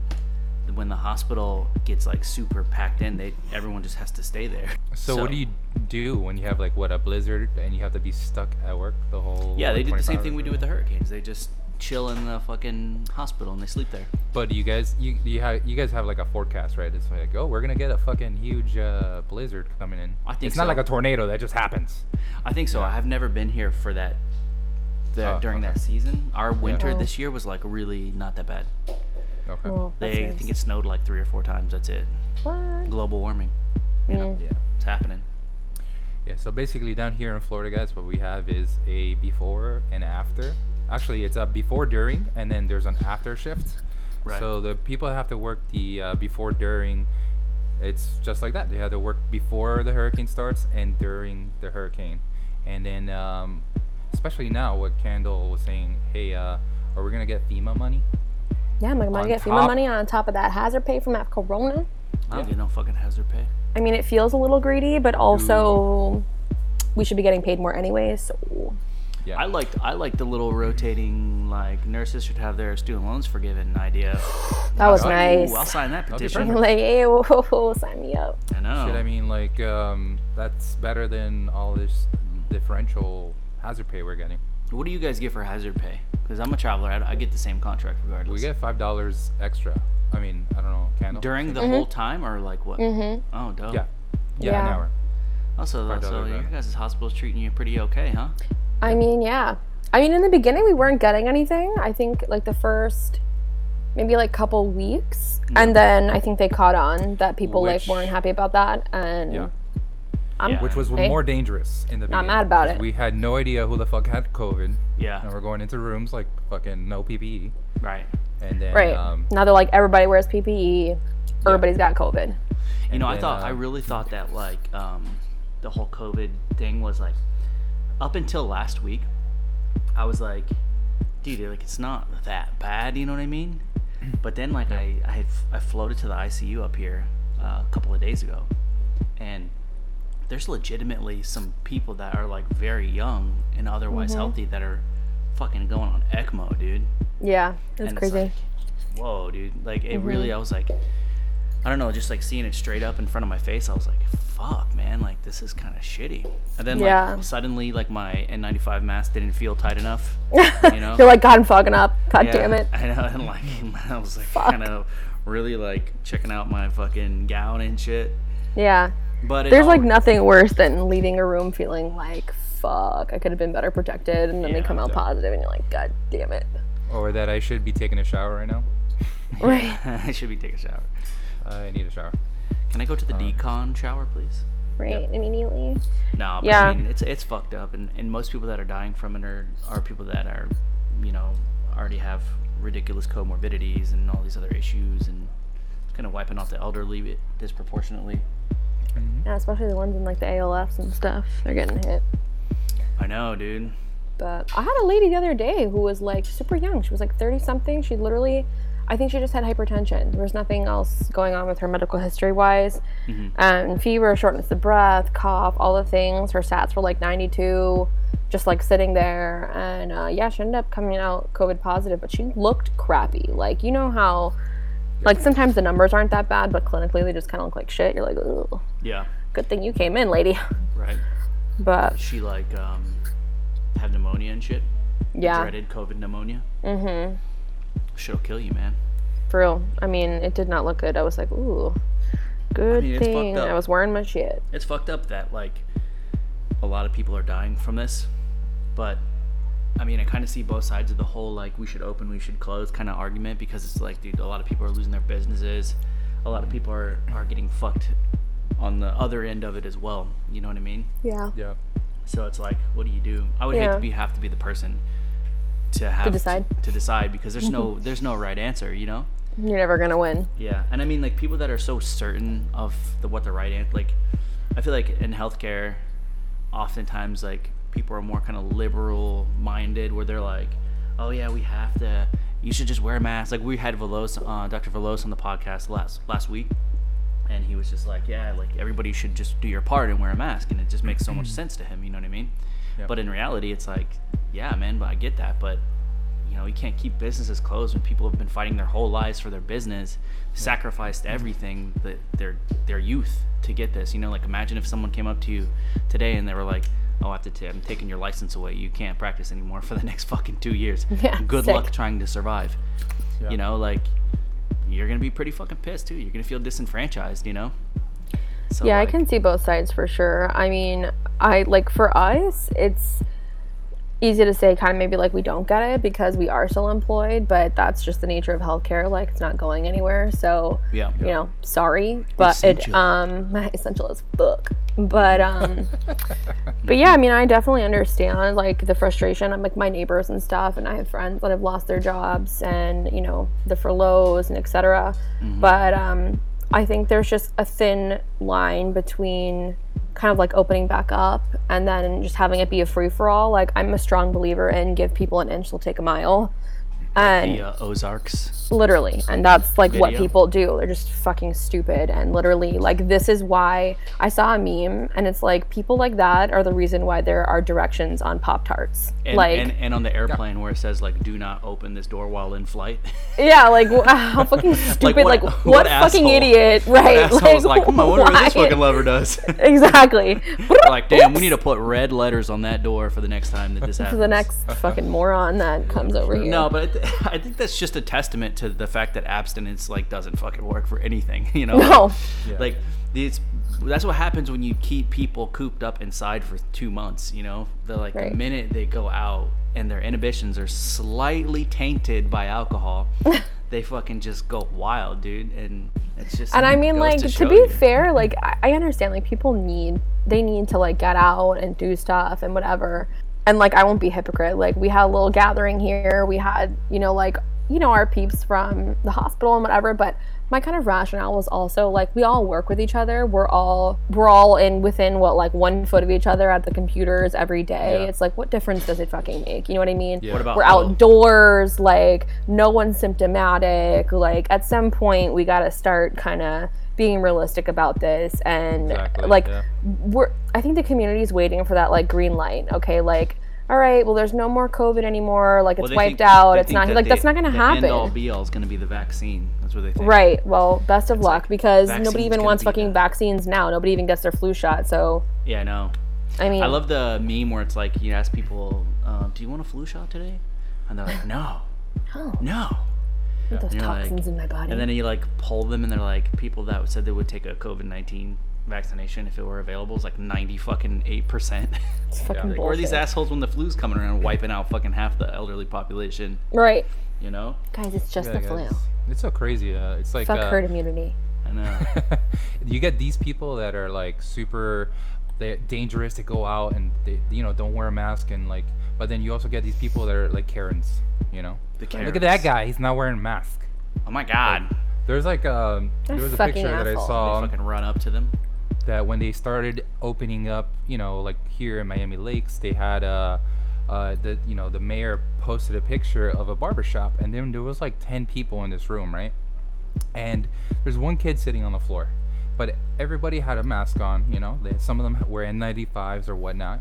when the hospital gets like super packed in, they everyone just has to stay there. So, what do you do when you have like what a blizzard and you have to be stuck at work the whole? Yeah, they like, do the same thing we do with the hurricanes. They just chill in the fucking hospital and they sleep there. But you guys, you you have you guys have like a forecast, right? It's like, oh, we're gonna get a fucking huge uh, blizzard coming in. I think it's not like a tornado that just happens. I think so. Yeah. I have never been here for that. The, Oh, during okay. that season, our winter Oh. this year was like really not that bad. Okay. Well, They I nice. think it snowed like three or four times. That's it. What? Global warming. You know, Mm. Yeah. it's happening. Yeah. So basically, down here in Florida, guys, what we have is a before and after. Actually, it's a before, during, and then there's an after shift. Right. So the people have to work the uh, before, during. It's just like that. They have to work before the hurricane starts and during the hurricane, and then um, especially now, what Candle was saying, hey, uh, are we gonna get FEMA money? Yeah, am I gonna On get FEMA top- money on top of that hazard pay from that Corona? I don't Yeah. get no fucking hazard pay. I mean, it feels a little greedy, but also we should be getting paid more anyway. So Yeah. I liked I liked the little rotating like nurses should have their student loans forgiven idea. that was Oh, nice. Ooh, I'll sign that be petition. perfect. like, hey, whoa, whoa, whoa, sign me up. I know. Shit, I mean, like, um, that's better than all this differential hazard pay we're getting. What do you guys get for hazard pay? Because I'm a traveler. I, I get the same contract regardless. We get five dollars extra. I mean, I don't know, candle. during the Mm-hmm. whole time or like what? Mm-hmm. Oh, dope. Yeah. Yeah, an Yeah. hour. Also, $5 so your then. guys' hospital's treating you pretty okay, huh? I mean, yeah. I mean, in the beginning, we weren't getting anything. I think like the first maybe like couple weeks, and then I think they caught on that people Which- like weren't happy about that, and Yeah. I'm Yeah. Which was Hey. more dangerous in the beginning. Not mad about it. We had no idea who the fuck had COVID, Yeah. and we're going into rooms like fucking no PPE, Right. and then right um, now they're like everybody wears PPE, everybody's got COVID. You and know, I then, thought I uh, really thought that like um, the whole COVID thing was like up until last week. I was like, dude, like it's not that bad. You know what I mean? But then like I I, had, I floated to the ICU up here uh, a couple of days ago, and there's legitimately some people that are like very young and otherwise Mm-hmm. healthy that are fucking going on ECMO, dude. Yeah, that's And it's crazy. like, whoa, dude. Like, it Mm-hmm. really, I was like, I don't know, just like seeing it straight up in front of my face, I was like, fuck, man. Like, this is kind of shitty. And then, like, Yeah. suddenly, like, my N95 mask didn't feel tight enough. You know? You're like, God, I'm fucking up. God Yeah, damn it. I know. And, like, I was like, kind of really, like, checking out my fucking gown and shit. Yeah. But There's all- like nothing worse than leaving a room feeling like, fuck, I could have been better protected, and then they come out yeah. positive, and you're like, God damn it. Oh, or that I should be taking a shower right now. Right. I should be taking a shower. I need a shower. Can I go to the um, decon shower, please? Right. Immediately. No, but Yeah. I mean it's it's fucked up, and, and most people that are dying from it are, are people that are, you know, already have ridiculous comorbidities and all these other issues, and it's kind of wiping out the elderly bit disproportionately. Yeah, especially the ones in like the ALFs and stuff. They're getting hit. I know, dude. But I had a lady the other day who was like super young. She was like 30 something. She literally, I think she just had hypertension. There was nothing else going on with her medical history wise. And mm-hmm. um, fever, shortness of breath, cough, all the things. Her stats were like 92, just like sitting there. And uh, yeah, she ended up coming out COVID positive, but she looked crappy. Like, you know how, like, sometimes the numbers aren't that bad, but clinically they just kind of look like shit. You're like, Ugh, Yeah, good thing you came in, lady. right. But She like um, had pneumonia and shit. yeah. Dreaded COVID pneumonia. Mm-hmm. Shit'll kill you, man. For real. I mean, it did not look good. I was like, ooh, good mean, it's fucked thing up. I was wearing my shit. It's fucked up that like a lot of people are dying from this, but I mean, I kind of see both sides of the whole like we should open, we should close kind of argument because it's like, dude, a lot of people are losing their businesses. A lot of people are are getting fucked on the other end of it as well. You know what I mean? Yeah. Yeah. So it's like, what do you do? I would hate to be have to be the person to have to decide. to, decide because there's no there's no right answer. You know? You're never gonna win. Yeah, and I mean like people that are so certain of the what the right answer. Like, I feel like in healthcare, oftentimes like people are more kind of liberal minded, where they're like, oh yeah, we have to. You should just wear a mask. Like we had Velos, uh, Dr. Velos on the podcast last last week, and he was just like, yeah, like everybody should just do your part and wear a mask, and it just makes so much sense to him. You know what I mean? Yep. But in reality, it's like, yeah, man, but I get that, but you know, you can't keep businesses closed when people have been fighting their whole lives for their business, sacrificed everything that their their youth to get this. You know, like imagine if someone came up to you today and they were like, "Oh, I have to t- I'm taking your license away. You can't practice anymore for the next fucking two years. Yeah, Good sick. luck trying to survive." Yeah. You know, like you're gonna be pretty fucking pissed too. You're gonna feel disenfranchised. You know. So, yeah, like, I can see both sides for sure. I mean, I like for us, it's easy to say kind of maybe like we don't get it because we are still employed, but that's just the nature of healthcare. Like it's not going anywhere. So, Yeah. you know, sorry, but Essential. it um essential as fuck. But um but yeah, I mean, I definitely understand like the frustration. I'm like my neighbors and stuff, and I have friends that have lost their jobs, and you know the furloughs and etc. But um, I think there's just a thin line between kind of like opening back up and then just having it be a free for all. Like I'm a strong believer in give people an inch, they'll take a mile. And The uh, Ozarks. literally and that's like what people do. They're just fucking stupid and literally like this is why i saw a meme and it's like people like that are the reason why there are directions on pop tarts. And, like and, and on the airplane where it says like "Do not open this door while in flight." yeah like how fucking stupid what- like what what, fucking idiot right? Asshole's like, "Hmm, I wonder what this fucking lever does. exactly. Like, damn, we need to put red letters on that door for the next time that this happens. for the next fucking moron that comes over here. No, but I, th- I think that's just a testament to the fact that abstinence like doesn't fucking work for anything. You know, No. Yeah. like it's that's what happens when you keep people cooped up inside for two months. You know, the like Right. the minute they go out and their inhibitions are slightly tainted by alcohol, they fucking just go wild, dude. And it's just and I mean, like to, show be you. fair, like I, I understand, like people need they need to like get out and do stuff and whatever. And like I won't be hypocrite. Like we had a little gathering here. We had you know like you know our peeps from the hospital and whatever. But my kind of rationale was also like we all work with each other. We're all we're all in within what like one foot of each other at the computers every day. Yeah. It's like what difference does it fucking make? You know what I mean? Yeah. What about we're all- outdoors like no one's symptomatic like at some point we got to start kind of being realistic about this and Exactly, like yeah. we're i think the community is waiting for that like green light okay like all right well there's no more covid anymore like Well, it's they wiped think- out it's not that like they- that's not gonna the End all happen be all is gonna be the vaccine. That's what they think. right well best of luck like, because nobody even wants be fucking the- vaccines now nobody even gets their flu shot so Yeah, I know. i mean I love the meme where it's like you ask people, um, "Do you want a flu shot today?" And they're like, "No, oh, no." Those And like- in my body And then you like poll them, and they're like, people that said they would take a COVID nineteen vaccination if it were available is like ninety fucking eight percent. it's fucking like, Or these assholes when the flu's coming around, wiping out fucking half the elderly population. right You know? guys it's just Yeah, the flu. It's so crazy. Uh, it's like fuck uh, herd immunity I know. you get these people that are like super they're dangerous to go out and they you know don't wear a mask and like but then you also get these people that are like karens you know The look at that guy he's not wearing a mask Oh my god! there's like um They're there was a fucking picture that i assholes. saw They fucking run up to them. that when they started opening up, you know, like here in Miami Lakes, they had uh, uh, the you know the mayor posted a picture of a barber shop, and then there was like ten people in this room, right? And there's one kid sitting on the floor, but everybody had a mask on, you know. They, some of them were N95s or whatnot,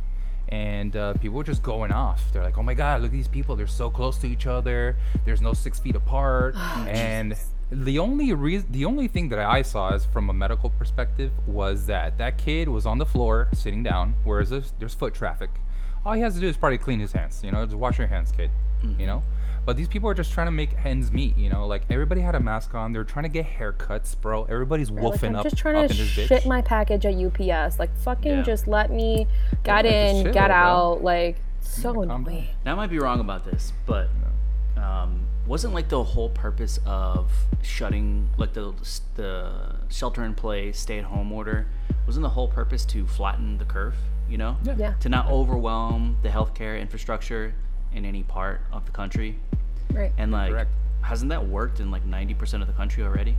and uh, people were just going off. They're like, "Oh my God, look at these people! They're so close to each other. There's no six feet apart." and the only reason, the only thing that I saw is from a medical perspective was that that kid was on the floor sitting down, whereas there's, there's foot traffic. All he has to do is probably clean his hands. You know, just wash your hands, kid. You know. But these people are just trying to make ends meet, you know. Like everybody had a mask on. They're trying to get haircuts, bro. Everybody's Like, wolfing I'm up, just trying up to in this shit bitch. my package at UPS. Like fucking Yeah. just let me get Yeah, in, chill, get bro. out. Like So calm down. annoying. Now, I might be wrong about this, but um, wasn't like the whole purpose of shutting, like the the shelter in place, stay at home order, wasn't the whole purpose to flatten the curve? You know, Yeah. Yeah. to not overwhelm the healthcare infrastructure in any part of the country, Right. and like, Correct. hasn't that worked in like ninety percent of the country already?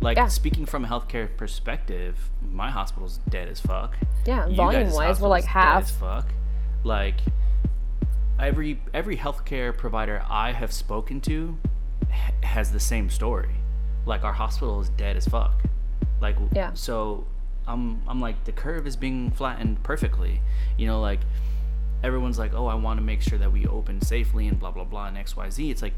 Like Yeah. speaking from a healthcare perspective, my hospital's dead as fuck. Yeah, You volume wise, we're like half. dead as fuck. Like every every healthcare provider I have spoken to ha- has the same story. Like our hospital is dead as fuck. Like Yeah. so I'm I'm like the curve is being flattened perfectly. You know, like everyone's like, "Oh, I want to make sure that we open safely and blah blah blah and XYZ." It's like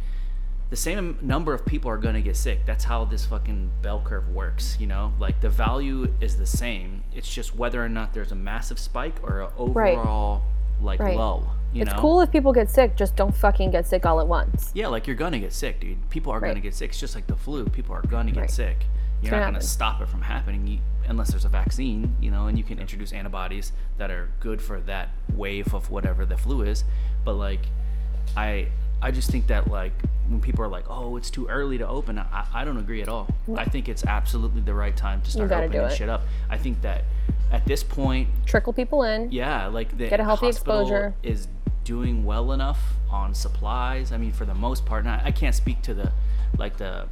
the same number of people are going to get sick. That's how this fucking bell curve works, you know? Like the value is the same. It's just whether or not there's a massive spike or an Right. overall like Right. low, you it's know? cool if people get sick, just don't fucking get sick all at once. Yeah, like you're going to get sick, dude. People are going to get sick. It's just like the flu. People are going to get Right. sick. You're not going to stop it from happening you, unless there's a vaccine, you know, and you can introduce antibodies that are good for that wave of whatever the flu is. But like, I I just think that like when people are like, oh, it's too early to open, I, I don't agree at all. I think it's absolutely the right time to start opening shit up. I think that at this point, Trickle people in. yeah, like the Get a healthy exposure. is doing well enough on supplies. I mean, for the most part, and I, I can't speak to the like the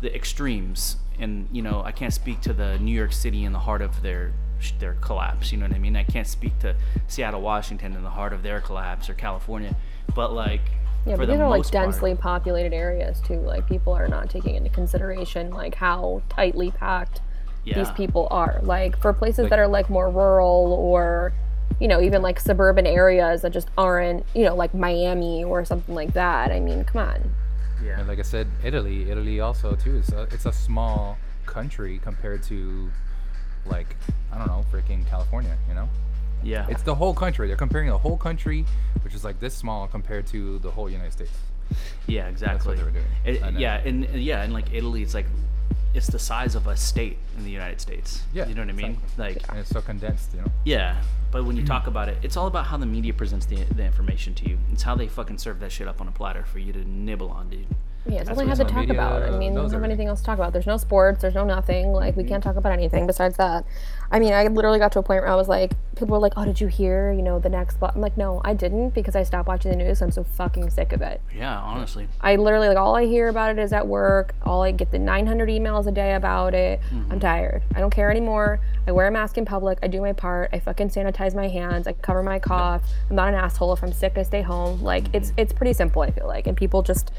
the extremes, and you know, I can't speak to the New York City in the heart of their their collapse. You know what I mean? I can't speak to Seattle, Washington in the heart of their collapse or California, but like Yeah, for but the these are like most part- densely populated areas too. Like people are not taking into consideration like how tightly packed these people are. Like for places Like- that are like more rural or you know, even like suburban areas that just aren't, you know, like Miami or something like that. I mean, come on. Yeah. And like I said, Italy, Italy also too. It's a, it's a small country compared to, like, I don't know, freaking California. You know, yeah. it's the whole country. They're comparing the whole country, which is like this small compared to the whole United States. Yeah, exactly. they were doing. It- yeah, and and yeah, and like Italy, it's like it's the size of a state in the United States. Yeah, you know what I mean. exactly. Like, And it's so condensed. You know. yeah, but when you Mm-hmm. talk about it, it's all about how the media presents the, the information to you. It's how they fucking serve that shit up on a platter for you to nibble on, dude. Yeah, it's That's all I what had to talk media about. I mean, we knows don't have anything else to talk about. There's no sports, there's no nothing. Like, we can't talk about anything besides that. I mean, I literally got to a point where I was like, people were like, oh, did you hear, you know, the next, blo-" I'm like, no, I didn't because I stopped watching the news. I'm so fucking sick of it. Yeah, honestly. I literally, like, all I hear about it is at work. All I get the 900 emails a day about it. Mm-hmm. I'm tired. I don't care anymore. I wear a mask in public. I do my part. I fucking sanitize my hands. I cover my cough. I'm not an asshole. If I'm sick, I stay home. Like, it's, it's pretty simple, I feel like. And people just,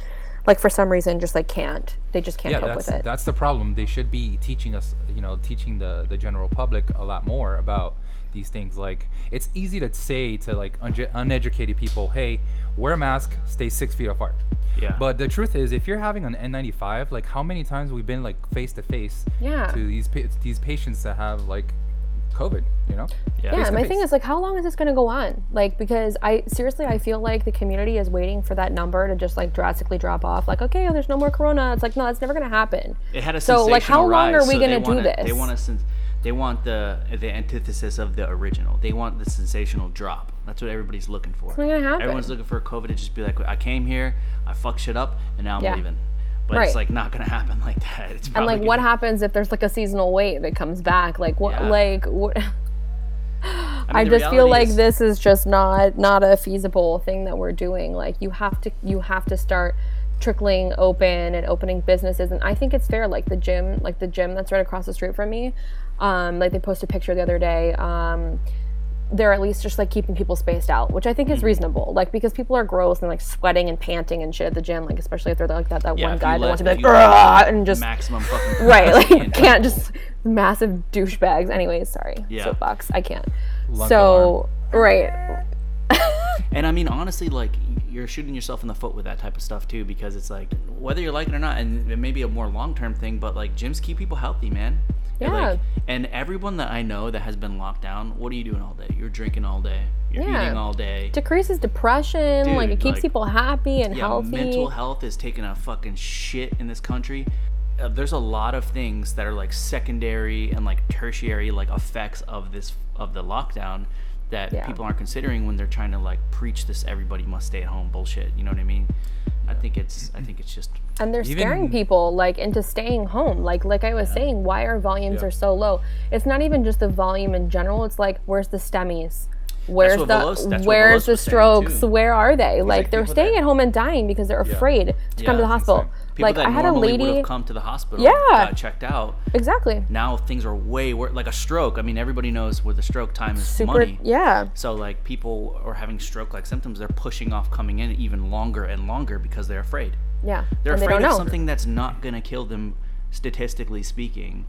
like, for some reason, just, like, can't. They just can't yeah, cope that's with it. that's the problem. They should be teaching us, you know, teaching the the general public a lot more about these things. Like, it's easy to say to like unge- uneducated people, "Hey, wear a mask, stay six feet apart." Yeah. But the truth is, if you're having an N95, like how many times we've been like face to face Yeah. to these pa- these patients that have like COVID, you know? Yeah. Yeah, my thing is like, how long is this going to go on? Like, because I seriously, I feel like the community is waiting for that number to just like drastically drop off. Like, okay, oh, there's no more corona. It's like, no, that's never going to happen. It had a So, like, how sensational long are we so gonna do wanna- this? They want a sens- they want the the antithesis of the original. They want the sensational drop. That's what everybody's looking for. not gonna happen. Everyone's looking for COVID to just be like, I came here, I fucked shit up, and now I'm Yeah. leaving. But Right. it's like not gonna happen like that. It's And like, what happens if there's like a seasonal wave? that comes back. Like, what? Yeah. Like, what? I, I mean, the just feel like is- this is just not not a feasible thing that we're doing. Like you have to you have to start trickling open and opening businesses and I think it's fair like the gym like the gym that's right across the street from me um like they posted a picture the other day um they're at least just like keeping people spaced out, which I think is hmm. reasonable. Like because people are gross and like sweating and panting and shit at the gym, like especially if they're like that that Yeah, one if guy you that let- wants to be if like you and just maximum fucking right, like into can't just massive douchebags. Anyways, sorry, Yeah. soapbox. I can't. Lunk so right, And I mean, honestly, like you're shooting yourself in the foot with that type of stuff too, because it's like whether you like it or not, and it may be a more long term thing, but like gyms keep people healthy, man. And, Yeah. Like, and everyone that I know that has been locked down, what are you doing all day? You're drinking all day. You're Yeah. eating all day. decreases depression. like it keeps like- people happy and yeah, healthy. mental health is taking a fucking shit in this country. Uh, there's a lot of things that are like secondary and like tertiary like effects of this of the lockdown that Yeah. people aren't considering when they're trying to like preach this everybody must stay at home bullshit. You know what I mean? I think it's I think it's just and they're scaring people like into staying home like like i was saying why our volumes Yeah. are so low it's not even just the volume in general it's like where's the STEMIs where's the Velos- where's the strokes where are they like like they're staying that- at home and dying because they're afraid to come to the hospital insane. People like that i had a normally would lady have come to the hospital, Yeah. got checked out. exactly Now things are way worse. Like a stroke. I mean, everybody knows with a stroke, time is super money. yeah So like people are having stroke-like symptoms. They're pushing off coming in even longer and longer because they're afraid. yeah They're and afraid don't of know something that's not gonna kill them, statistically speaking,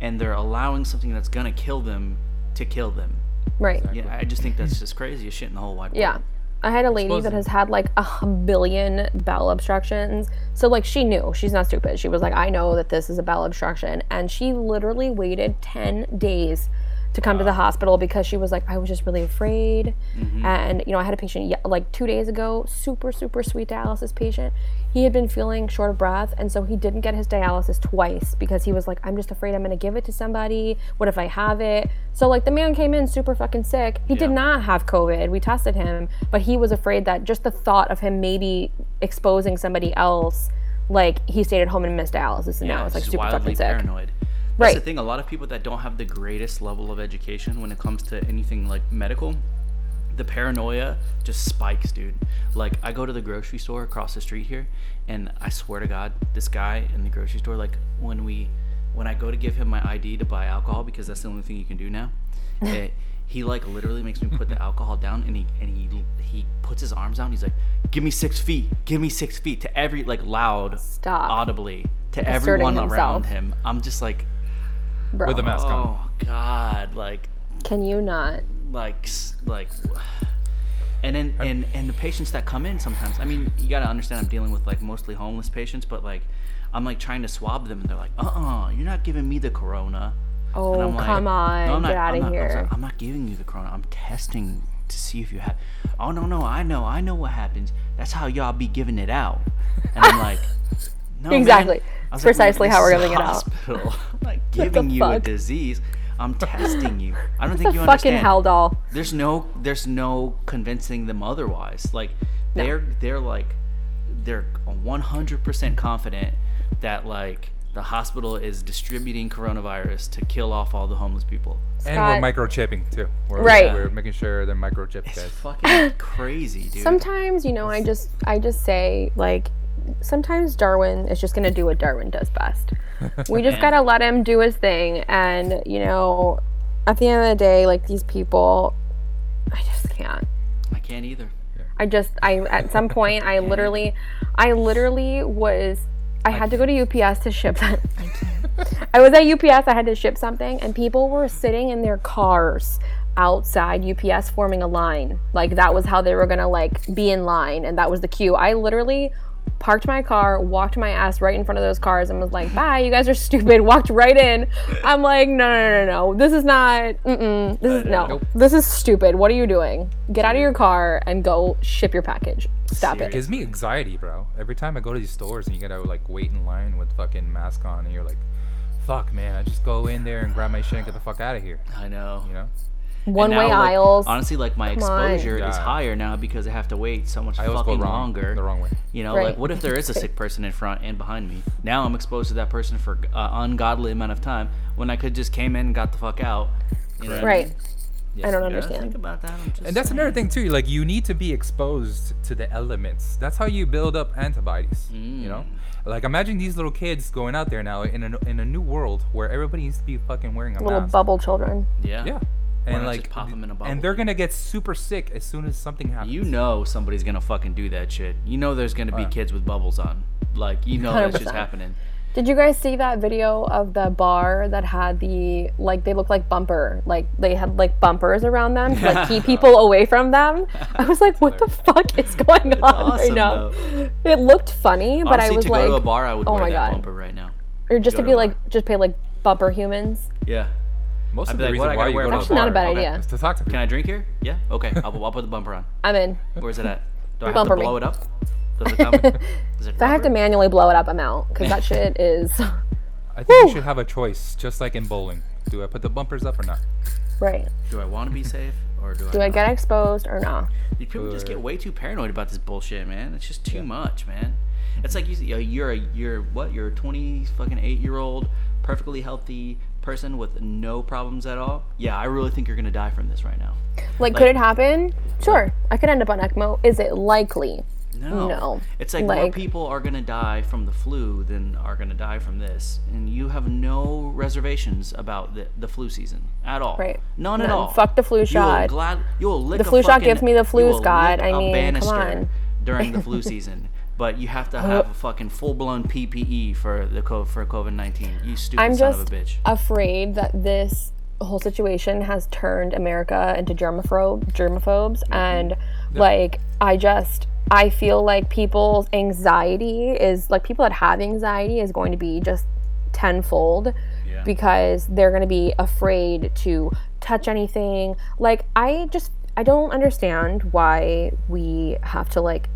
and they're allowing something that's gonna kill them to kill them. right Yeah, I just think that's just crazy as shit in the whole wide world. Yeah. I had a lady that has had like a billion bowel obstructions. So like she knew, she's not stupid. She was like, I know that this is a bowel obstruction. And she literally waited 10 days to come to the hospital because she was like, I was just really afraid. Mm-hmm. And, you know, I had a patient like two days ago, super, super sweet dialysis patient. He had been feeling short of breath. And so he didn't get his dialysis twice because he was like, I'm just afraid I'm going to give it to somebody. What if I have it? So, like, the man came in super fucking sick. He did not have COVID. We tested him, but he was afraid that just the thought of him maybe exposing somebody else, like, he stayed at home and missed dialysis and now it's like super wildly fucking sick. paranoid. That's the thing. A lot of people that don't have the greatest level of education when it comes to anything like medical, the paranoia just spikes, dude. Like I go to the grocery store across the street here, and I swear to God, this guy in the grocery store, like when we, when I go to give him my ID to buy alcohol because that's the only thing you can do now, eh, he like literally makes me put the alcohol down, and he and he he puts his arms out. And he's like, "Give me six feet. Give me six feet." To every like loud, Stop. audibly to Asserting everyone around him. I'm just like, Bro, with a mask on. oh god, like can you not? Like like and then and and the patients that come in sometimes i mean you got to understand i'm dealing with like mostly homeless patients but like i'm like trying to swab them and they're like uh-uh you're not giving me the corona and Oh, I'm like, come on. "No, I'm Get not- out I'm of not- I'm here. sorry, I'm not giving you the corona. I'm testing to see if you have. Oh no, no, I know, I know what happens. That's how y'all be giving it out. And I'm like, no, man." Exactly. It's like, precisely how we're giving it out." hospital. I'm not giving you a disease. I'm testing you. I don't It's think a you fucking understand. hell doll. There's no there's no convincing them otherwise. Like they're they're like they're 100% confident that like the hospital is distributing coronavirus to kill off all the homeless people. And we're microchipping too. We're, Right. We're making sure they're microchipped, It's guys. fucking crazy, dude. Sometimes, you know, I just I just say like sometimes Darwin is just gonna do what Darwin does best. We just gotta let him do his thing and you know, at the end of the day, like these people I just can't. I can't either. I just I at some point I literally I literally was I had to go to UPS to ship that. I was at UPS, I had to ship something and people were sitting in their cars outside UPS forming a line. Like that was how they were going to like be in line and that was the queue. I literally parked my car, walked my ass right in front of those cars and was like, "Bye, you guys are stupid." Walked right in. I'm like, "No, no, no, no. This is not mm-mm. This is no. Nope. This is stupid. What are you doing? Get out of your car and go ship your package. Stop It it." gives me anxiety, bro. Every time I go to these stores and you gotta like wait in line with fucking mask on, and you're like, "Fuck, man! I just go in there and grab my shit and get the fuck out of here." I know. You know? One way like, aisles. Honestly, like my Come on. exposure is Yeah. higher now because I have to wait so much I always go fucking wrong, longer. the wrong way. You know, Right. like what if there is a sick person in front and behind me? Now I'm exposed to that person for an ungodly amount of time when I could just came in and got the fuck out. You know what I right. mean? I don't You understand. Think about that. I'm just And that's another saying. thing too. Like you need to be exposed to the elements. That's how you build up antibodies. You know, Mm. like imagine these little kids going out there now in a in a new world where everybody needs to be fucking wearing a Little mask. bubble children. Yeah. Yeah, Why and like, just pop 'em in a bubble, and they're gonna get super sick as soon as something happens. You know somebody's gonna fucking do that shit. You know there's gonna be Right. kids with bubbles on. Like you know that shit's 100%. happening. Did you guys see that video of the bar that had the like they look like bumper, like they had like bumpers around them to like keep people away from them? I was like, what the fuck is going on right awesome, now? It looked funny, but Honestly, I was to like, go to a bar, I would oh wear my that God. bumper right now. or just go to to be like, bar. just pay like bumper humans. Yeah. Most I'd of be the like, reason what, I why gotta you wear go to a a Actually, not a bad Okay. idea. is to talk to Can. I drink here? Yeah. Okay. I'll, I'll put the bumper on. I'm in. Where's it at? Do I have Bumper to me. blow it up? Does it come? Is it If I have to rubber? manually blow it up, I'm out because that shit is I think you should have a choice, just like in bowling. Do I put the bumpers up or not? right. Do I want to be safe? or do, Do I? I not? get exposed or not? These people just get way too paranoid about this bullshit, man. It's just too much, man. It's like you, you're a you're what? You're a 20 fucking eight year old, perfectly healthy person with no problems at all. Yeah, I really think you're gonna die from this right now. Like, Like- could it happen? Sure. I could end up on ECMO. Is it likely? No. No. It's like, more people are gonna die from the flu than are gonna die from this, and you have no reservations about the, the flu season at all. Right. None at all. Fuck the flu You will shot. glad you will lick The flu shot gives me the flu, Scott. I mean, come on. during the flu season. But you have to have a fucking full blown PPE for the co- for COVID nineteen. You stupid I'm son just of a bitch. afraid that this whole situation has turned America into germaphobe, germaphobes, Mm-hmm. and like I just I feel like people's anxiety is like people that have anxiety is going to be just tenfold Yeah. because they're going to be afraid to touch anything. Like I just I don't understand why we have to like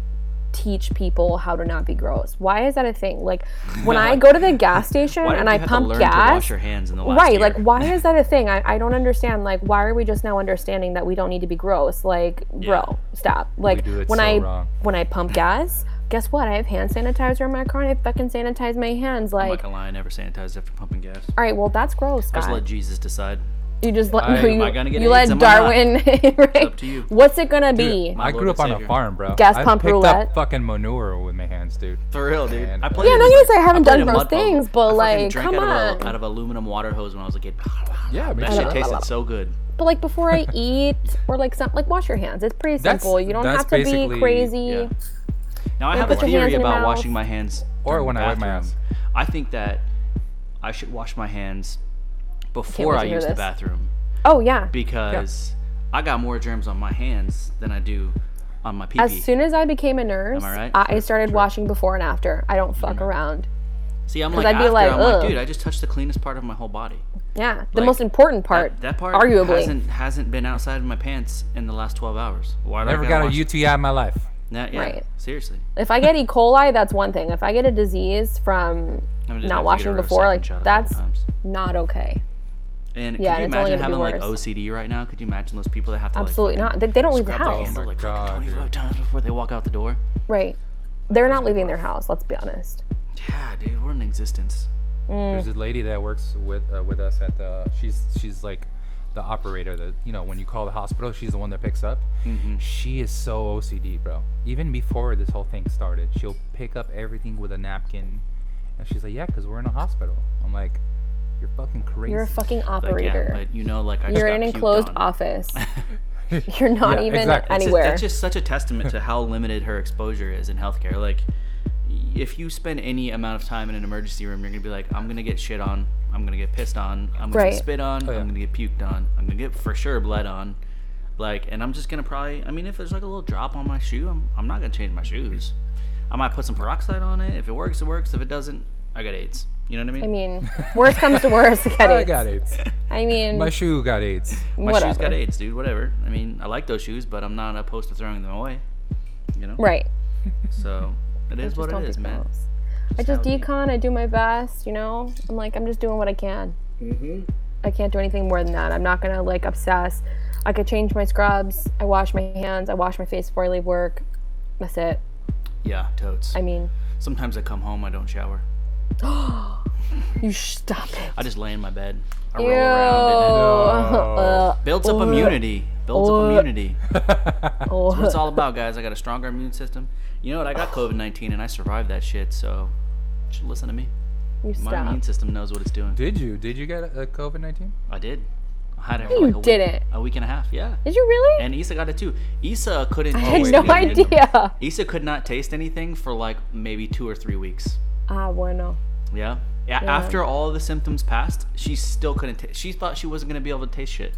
teach people how to not be gross. Why is that a thing? Like when I go to the gas station and I pump gas, to wash your hands in the last right? year? Like why is that a thing? I, I don't understand. Like why are we just now understanding that we don't need to be gross? Like bro, stop. Like when so I wrong. when I pump gas, guess what? I have hand sanitizer in my car and I fucking sanitize my hands. Like, I'm not gonna lie, I never sanitized after pumping gas. all right, well that's gross. I just let Jesus decide. You just let I- no, am you, I gonna get you let Am I not? Darwin. right? up to you. What's it gonna be? my I grew up and on a farm, bro. Gas I pump picked roulette. up fucking manure with my hands, dude. For real, dude. Man. I Yeah, played no, in, I'm gonna say I haven't played done in gross mud puddle. things, but, I like, drank come out of, on. a, out of aluminum water hose when I was a kid. Yeah, me That shit tasted so good. But like before I eat or like some like wash your hands. It's pretty That's- simple. You don't have to be crazy. Yeah. Now I have a put your hands theory about washing my hands. Or when I wipe my bathroom. ass. I think that I should wash my hands before I use the bathroom Oh yeah. because I got more germs on my hands than I do on my pee As soon as I became a nurse, I right? I started washing before and after. I don't fuck around. See, I'm like, I'd be after, like, I'm like, dude, I just touched the cleanest part of my whole body. Yeah. The most important part, That, that part arguably. hasn't hasn't been outside of my pants in the last 12 hours. Why do I Never gotta a wash- UTI in my life. Nah, yeah, Right. seriously. If I get E. coli, that's one thing. If I get a disease from I'm not washing before, like shot a couple that's not okay. And Yeah, could you and it's only imagine having like. OCD right now? Could you imagine those people that have to Absolutely like, not. They, they don't leave the scrub their house. Oh like God, 25 dude. times before they walk out the door? Right. They're not leaving their house. Let's be honest. Yeah, dude, we're in existence. There's a lady that works with uh, with us at the. She's she's like the operator. That you know when you call the hospital, she's the one that picks up. Mm-hmm. She is so OCD, bro. Even before this whole thing started, she'll pick up everything with a napkin, and she's like, "Yeah, because we're in a hospital." I'm like, "You're fucking crazy." You're a fucking Like, operator. yeah, but you know, like I You're just in an enclosed on. office. You're not Yeah, even exactly. It's just- anywhere. that's just such a testament to how limited her exposure is in healthcare. Like, if you spend any amount of time in an emergency room, you're gonna be like, I'm gonna get shit on, I'm gonna get pissed on, I'm gonna Right. get spit on, Oh, yeah. I'm gonna get puked on, I'm gonna get for sure bled on. Like, and I'm just gonna probably, I mean, if there's like a little drop on my shoe, I'm, I'm not gonna change my shoes. I might put some peroxide on it. If it works, it works. If it doesn't, I got AIDS. You know what I mean? I mean, worst comes to worst, get I it. got AIDS. I mean, My shoe got AIDS. my whatever. shoes got AIDS, dude. Whatever. I mean, I like those shoes, but I'm not opposed to throwing them away. You know? right. So it is what don't it be is, man. gross. I Just just how it is. decon. I do my best. You know, I'm like, I'm just doing what I can. Mm-hmm. I can't do anything more than that. I'm not gonna like obsess. I could change my scrubs. I wash my hands. I wash my face before I leave work. That's it. Yeah, totes. I mean, Sometimes I come home, I don't shower. you stop it. I just lay in my bed. I Ew. around and Uh, it builds up uh, immunity. Builds up uh. immunity. oh. That's what it's all about, guys. I got a stronger immune system. You know what? I got COVID 19 and I survived that shit, so you should listen to me. you My stop. immune system knows what it's doing. Did you? Did you get a COVID nineteen? I did. I had it for You like a week, didn't. a week and a half. Yeah. Did you really? And Issa got it too. Issa couldn't. I had taste no idea. Issa could not taste anything for like maybe two or three weeks. Ah, bueno. Yeah. Yeah. After all the symptoms passed, she still couldn't. taste. she thought she wasn't gonna be able to taste shit.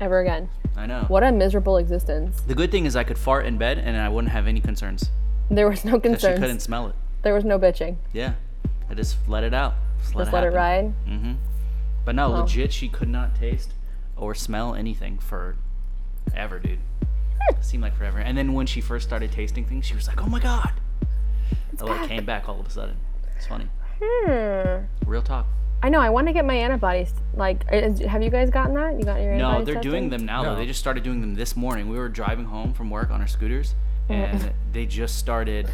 Ever again. I know. What a miserable existence. The good thing is I could fart in bed and I wouldn't have any concerns. There was no 'cause She concerns. couldn't smell it. There was no bitching. Yeah. I just let it out. Just let Just it, let it ride. Mm-hmm. But no, Wow. legit, she could not taste or smell anything for ever, dude. It seemed like forever. And then when she first started tasting things, she was like, "Oh my god!" It came back all of a sudden. It's funny. Hmm. Real talk. I I know. I want to get my antibodies. Like, is, have you guys gotten that? You got your antibodies? No, they're doing them now though. They just started doing them this morning. We were driving home from work on our scooters, and they just started.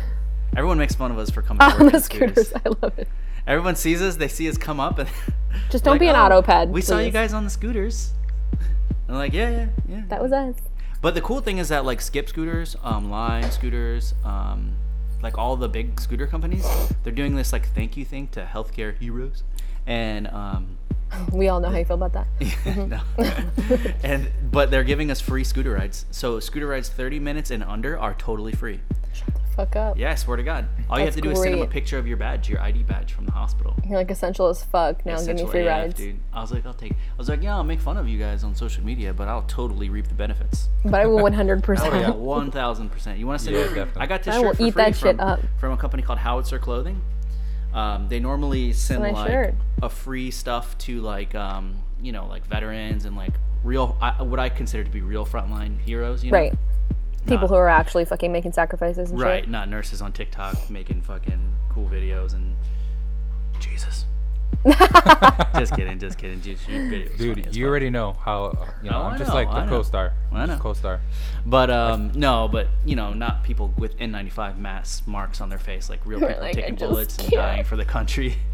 Everyone makes fun of us for coming to work on on the scooters. scooters. I love it. Everyone sees us, they see us come up, and Just don't be an "Oh, autoped. We saw you guys on the scooters. I'm like, yeah, yeah, yeah. That was us. But the cool thing is that like Skip scooters, um, Lime scooters, um, like all the big scooter companies, they're doing this like thank you thing to healthcare heroes, and um, We all know how you feel about that. no. and but they're giving us free scooter rides. So scooter rides 30 minutes and under are totally free. Fuck up. Yeah, I swear to God. All you have That's to do is send them a great. picture of your badge, your ID badge from the hospital. You're like essential as fuck. Now give me Essential free AF, rides. dude. I was like, I'll take. I was like, yeah, I'll make fun of you guys on social media, but I'll totally reap the benefits. But I will 100. Oh, percent yeah. One thousand percent. You want to send? Yeah, me- definitely. I got this I shirt will for eat free that shit from, up. from a company called Howitzer Clothing. Um, they normally send nice like shirt. a free stuff to like um, you know like veterans and like real I, what I consider to be real frontline heroes. You know? Right. People Not- who are actually fucking making sacrifices and Right, shit. not nurses on TikTok making fucking cool videos and Jesus. just kidding, just kidding. Just videos Dude, you fuck. already know how uh, you know. Oh, I I'm just know, like I the know. co-star. I know. co-star. But um, no, but you know, not people with N95 mask marks on their face, like real people like, taking bullets and can't. dying for the country.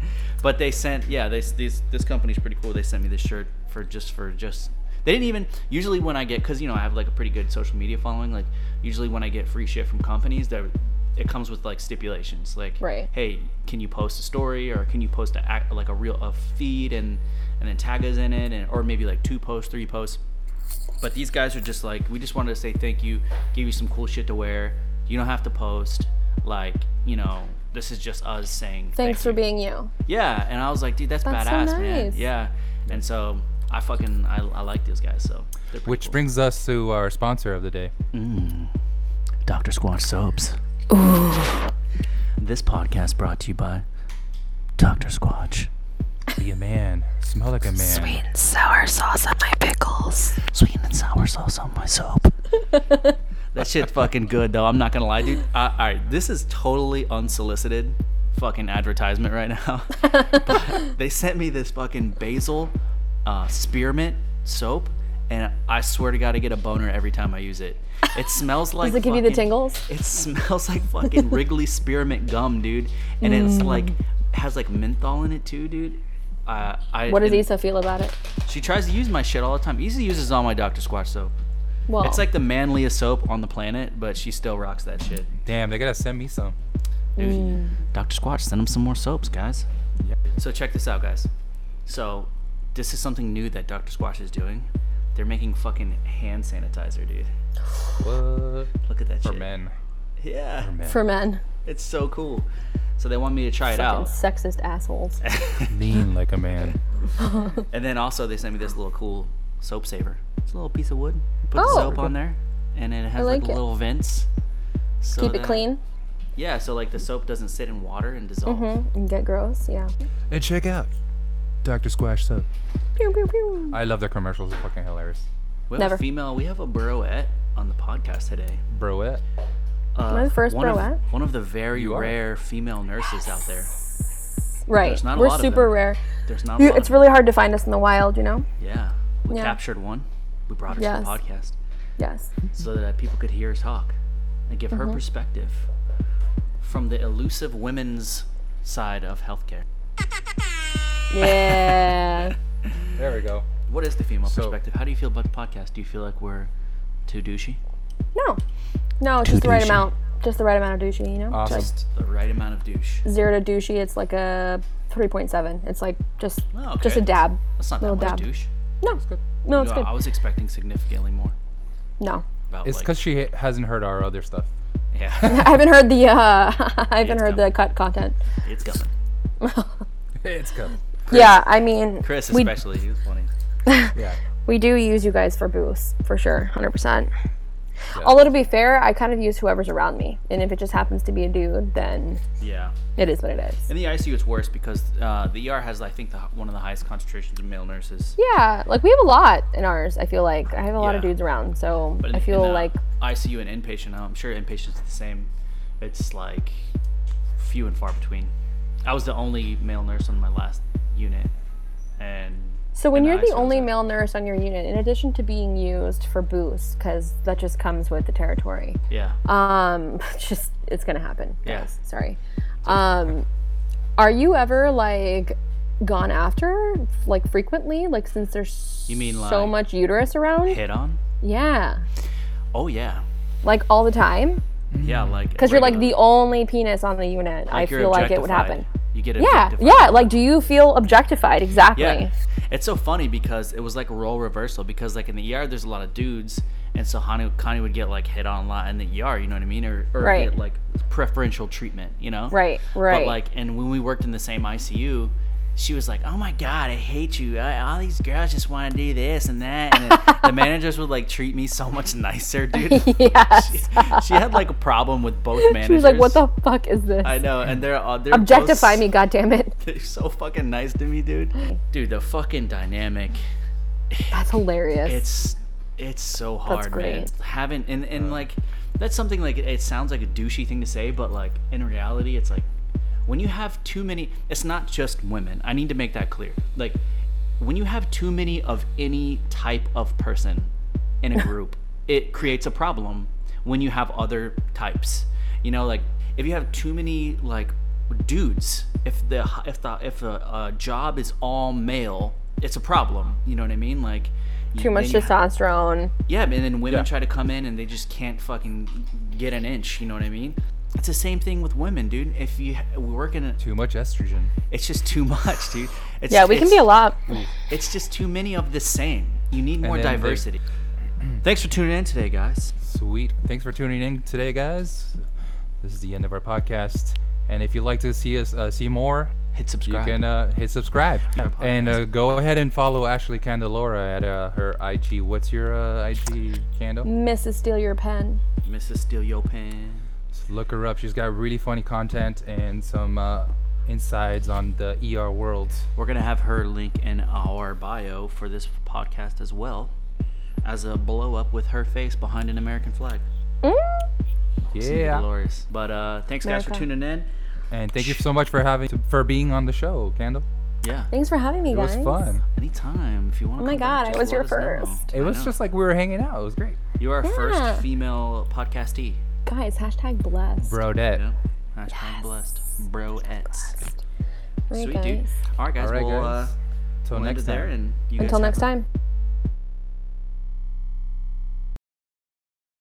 But they sent, yeah, they these this company's pretty cool. They sent me this shirt for just for just. They didn't even usually when I get because you know I have like a pretty good social media following. Like usually when I get free shit from companies, that it comes with like stipulations, like Right. hey, can you post a story or can you post a act like a real a feed and and then tag us in it and or maybe like two posts, three posts. But these guys are just like, we just wanted to say thank you, give you some cool shit to wear. You don't have to post. Like, you know, this is just us saying Thanks thank for you. being you. Yeah, and I was like, dude, that's, That's so badass, man. Yeah, and so I fucking I, I like these guys. So Which cool. brings us to our sponsor of the day. Dr. Squatch soaps. Ooh. This podcast brought to you by Dr. Squatch. Be a man. Smell like a man. Sweet and sour sauce on my pickles. Sweet and sour sauce on my soap. that shit's fucking good though. I'm not gonna lie, dude. Uh, all right, this is totally unsolicited fucking advertisement right now. but they sent me this fucking basil uh, spearmint soap, and I swear to God, I get a boner every time I use it. It smells like. Does it give you the tingles? It smells like fucking Wrigley spearmint gum, dude, and it's Mm. like has like menthol in it too, dude. Uh, I, What does and Issa feel about it? She tries to use my shit all the time. Issa uses all my Dr. Squatch soap. Well, It's like the manliest soap on the planet, but she still rocks that shit. Damn, they gotta send me some. Dude, Mm. Dr. Squatch, send them some more soaps, guys. Yep. So check this out, guys. So this is something new that Dr. Squatch is doing. They're making fucking hand sanitizer, dude. What? Look at that shit. For shit. men. Yeah, For men. for men. it's so cool. So they want me to try it Fucking out. sexist assholes. Lean like a man. And then also they sent me this little cool soap saver. It's a little piece of wood. You put Oh. the soap on there, and it has like, like it. little vents. So Keep it that- clean. Yeah, so like the soap doesn't sit in water and dissolve. Mm-hmm. And get gross. Yeah. And check out Dr. Squatch soap. Pew, pew, pew. I love their commercials. They're fucking hilarious. We have Never. a female. We have a broette on the podcast today. Broette. Uh, I the first one of- broette? one of the very You are. rare female nurses out there. Right. There's not a We're lot of super them. rare. There's not. A You, lot it's of really hard to find us in the wild, you know? them. Yeah, we Yeah. captured one. We brought her Yes. to the podcast Yes. so that people could hear her talk and give Mm-hmm. her perspective from the elusive women's side of healthcare. Yeah. There we go. What is the female So- perspective? How do you feel about the podcast? Do you feel like we're too douchey? no. No, just the right amount. Just the right amount of douchey, you know? Awesome. Just Just the right amount of douche. zero to douchey, it's like a 3.7. It's like just Oh, just a dab. That's not that much dab. douche. No. No, it's No, good. I was expecting significantly more. No. About It's like, because she ha- hasn't heard our other stuff. yeah, I haven't heard the uh I haven't It's heard the cut content. it's coming. It's good. Yeah, I mean Chris we especially, he was funny. Yeah. we do use you guys for boosts for sure, 100%. Although to be fair, I kind of use whoever's around me, and if it just happens to be a dude, then Yeah. it is what it is. In the ICU, it's worse because uh, the ER has, I think, the, one of the highest concentrations of male nurses. Yeah, like we have a lot in ours. I feel like I have a lot of dudes around, so But in, I feel in, uh, like ICU and inpatient, I'm sure inpatient's the same. It's like few and far between. I was the only male nurse on my last unit, and So when you're ice the only male nurse on your unit, in addition to being used for boost, because that just comes with the territory. yeah, Um, just it's gonna happen. Yeah. Sorry. Um, are you ever like gone after like frequently? Like since there's You mean, so much uterus around? hit on. Yeah. Oh yeah, Like all the time? yeah, like Because you're like the only penis on the unit. I like you're feel like it would happen. You get Yeah, yeah. Like, do you feel objectified? Exactly. Yeah, it's so funny because it was like a role reversal because like in the ER there's a lot of dudes, and so Connie, Connie would get like hit on a lot in the ER, you know what I mean, or, or Right. get like preferential treatment, you know. Right, right. But like, and when we worked in the same ICU, she was like, "Oh my god, I hate you! I, all these girls just want to do this and that." And then the managers would like treat me so much nicer, dude. yes. she had like a problem with both managers. She was like, "What the fuck is this? I know, and they're uh, they're Objectify both- me, goddammit." They're so fucking nice to me, dude. Dude, the fucking dynamic. That's hilarious. It's it's so hard, man. great. Having and and like that's something like it sounds like a douchey thing to say, but like in reality, it's like when you have too many. It's not just women. I need to make that clear. Like when you have too many of any type of person in a group, it creates a problem. When you have other types, you know, like if you have too many like dudes, if the if the if a, a job is all male, it's a problem. You know what I mean? Like Too much then you ha- testosterone. yeah, and then women Yeah. try to come in and they just can't fucking get an inch. You know what I mean? It's the same thing with women, dude. If you ha- we work in a, Too much estrogen. it's just too much, dude. It's, Yeah, we can be a lot. It's just too many of the same. You need more then they- diversity. Thanks for tuning in today, guys. Sweet. Thanks for tuning in today, guys. This is the end of our podcast. And if you'd like to see us uh, see more, Hit subscribe. you can uh, hit subscribe and uh, go ahead and follow Ashley Candelora at uh, her IG. What's your uh, IG candle? Mrs. Steal Your Pen. Mrs. Steal Your Pen. Just look her up. She's got really funny content and some uh, insides on the ER world. We're gonna have her link in our bio for this podcast as well, as a blow up with her face behind an American flag. Mm? Cindy Yeah. Dolores. But uh, thanks guys for tuning in. And thank you so much for having for being on the show, Candle. Yeah. Thanks for having me, guys. It was fun. Anytime if you want. To. Oh my God, I was your first. It was just like we were hanging out. It was great. you are our Yeah. first female podcastee. Guys, hashtag blessed. Brodette. Yeah. Hashtag blessed. Broettes. Right, Sweet guys. dude. All right, guys. All right, we'll, guys. Uh, Till we'll end next there, time. and you Until have next a- time.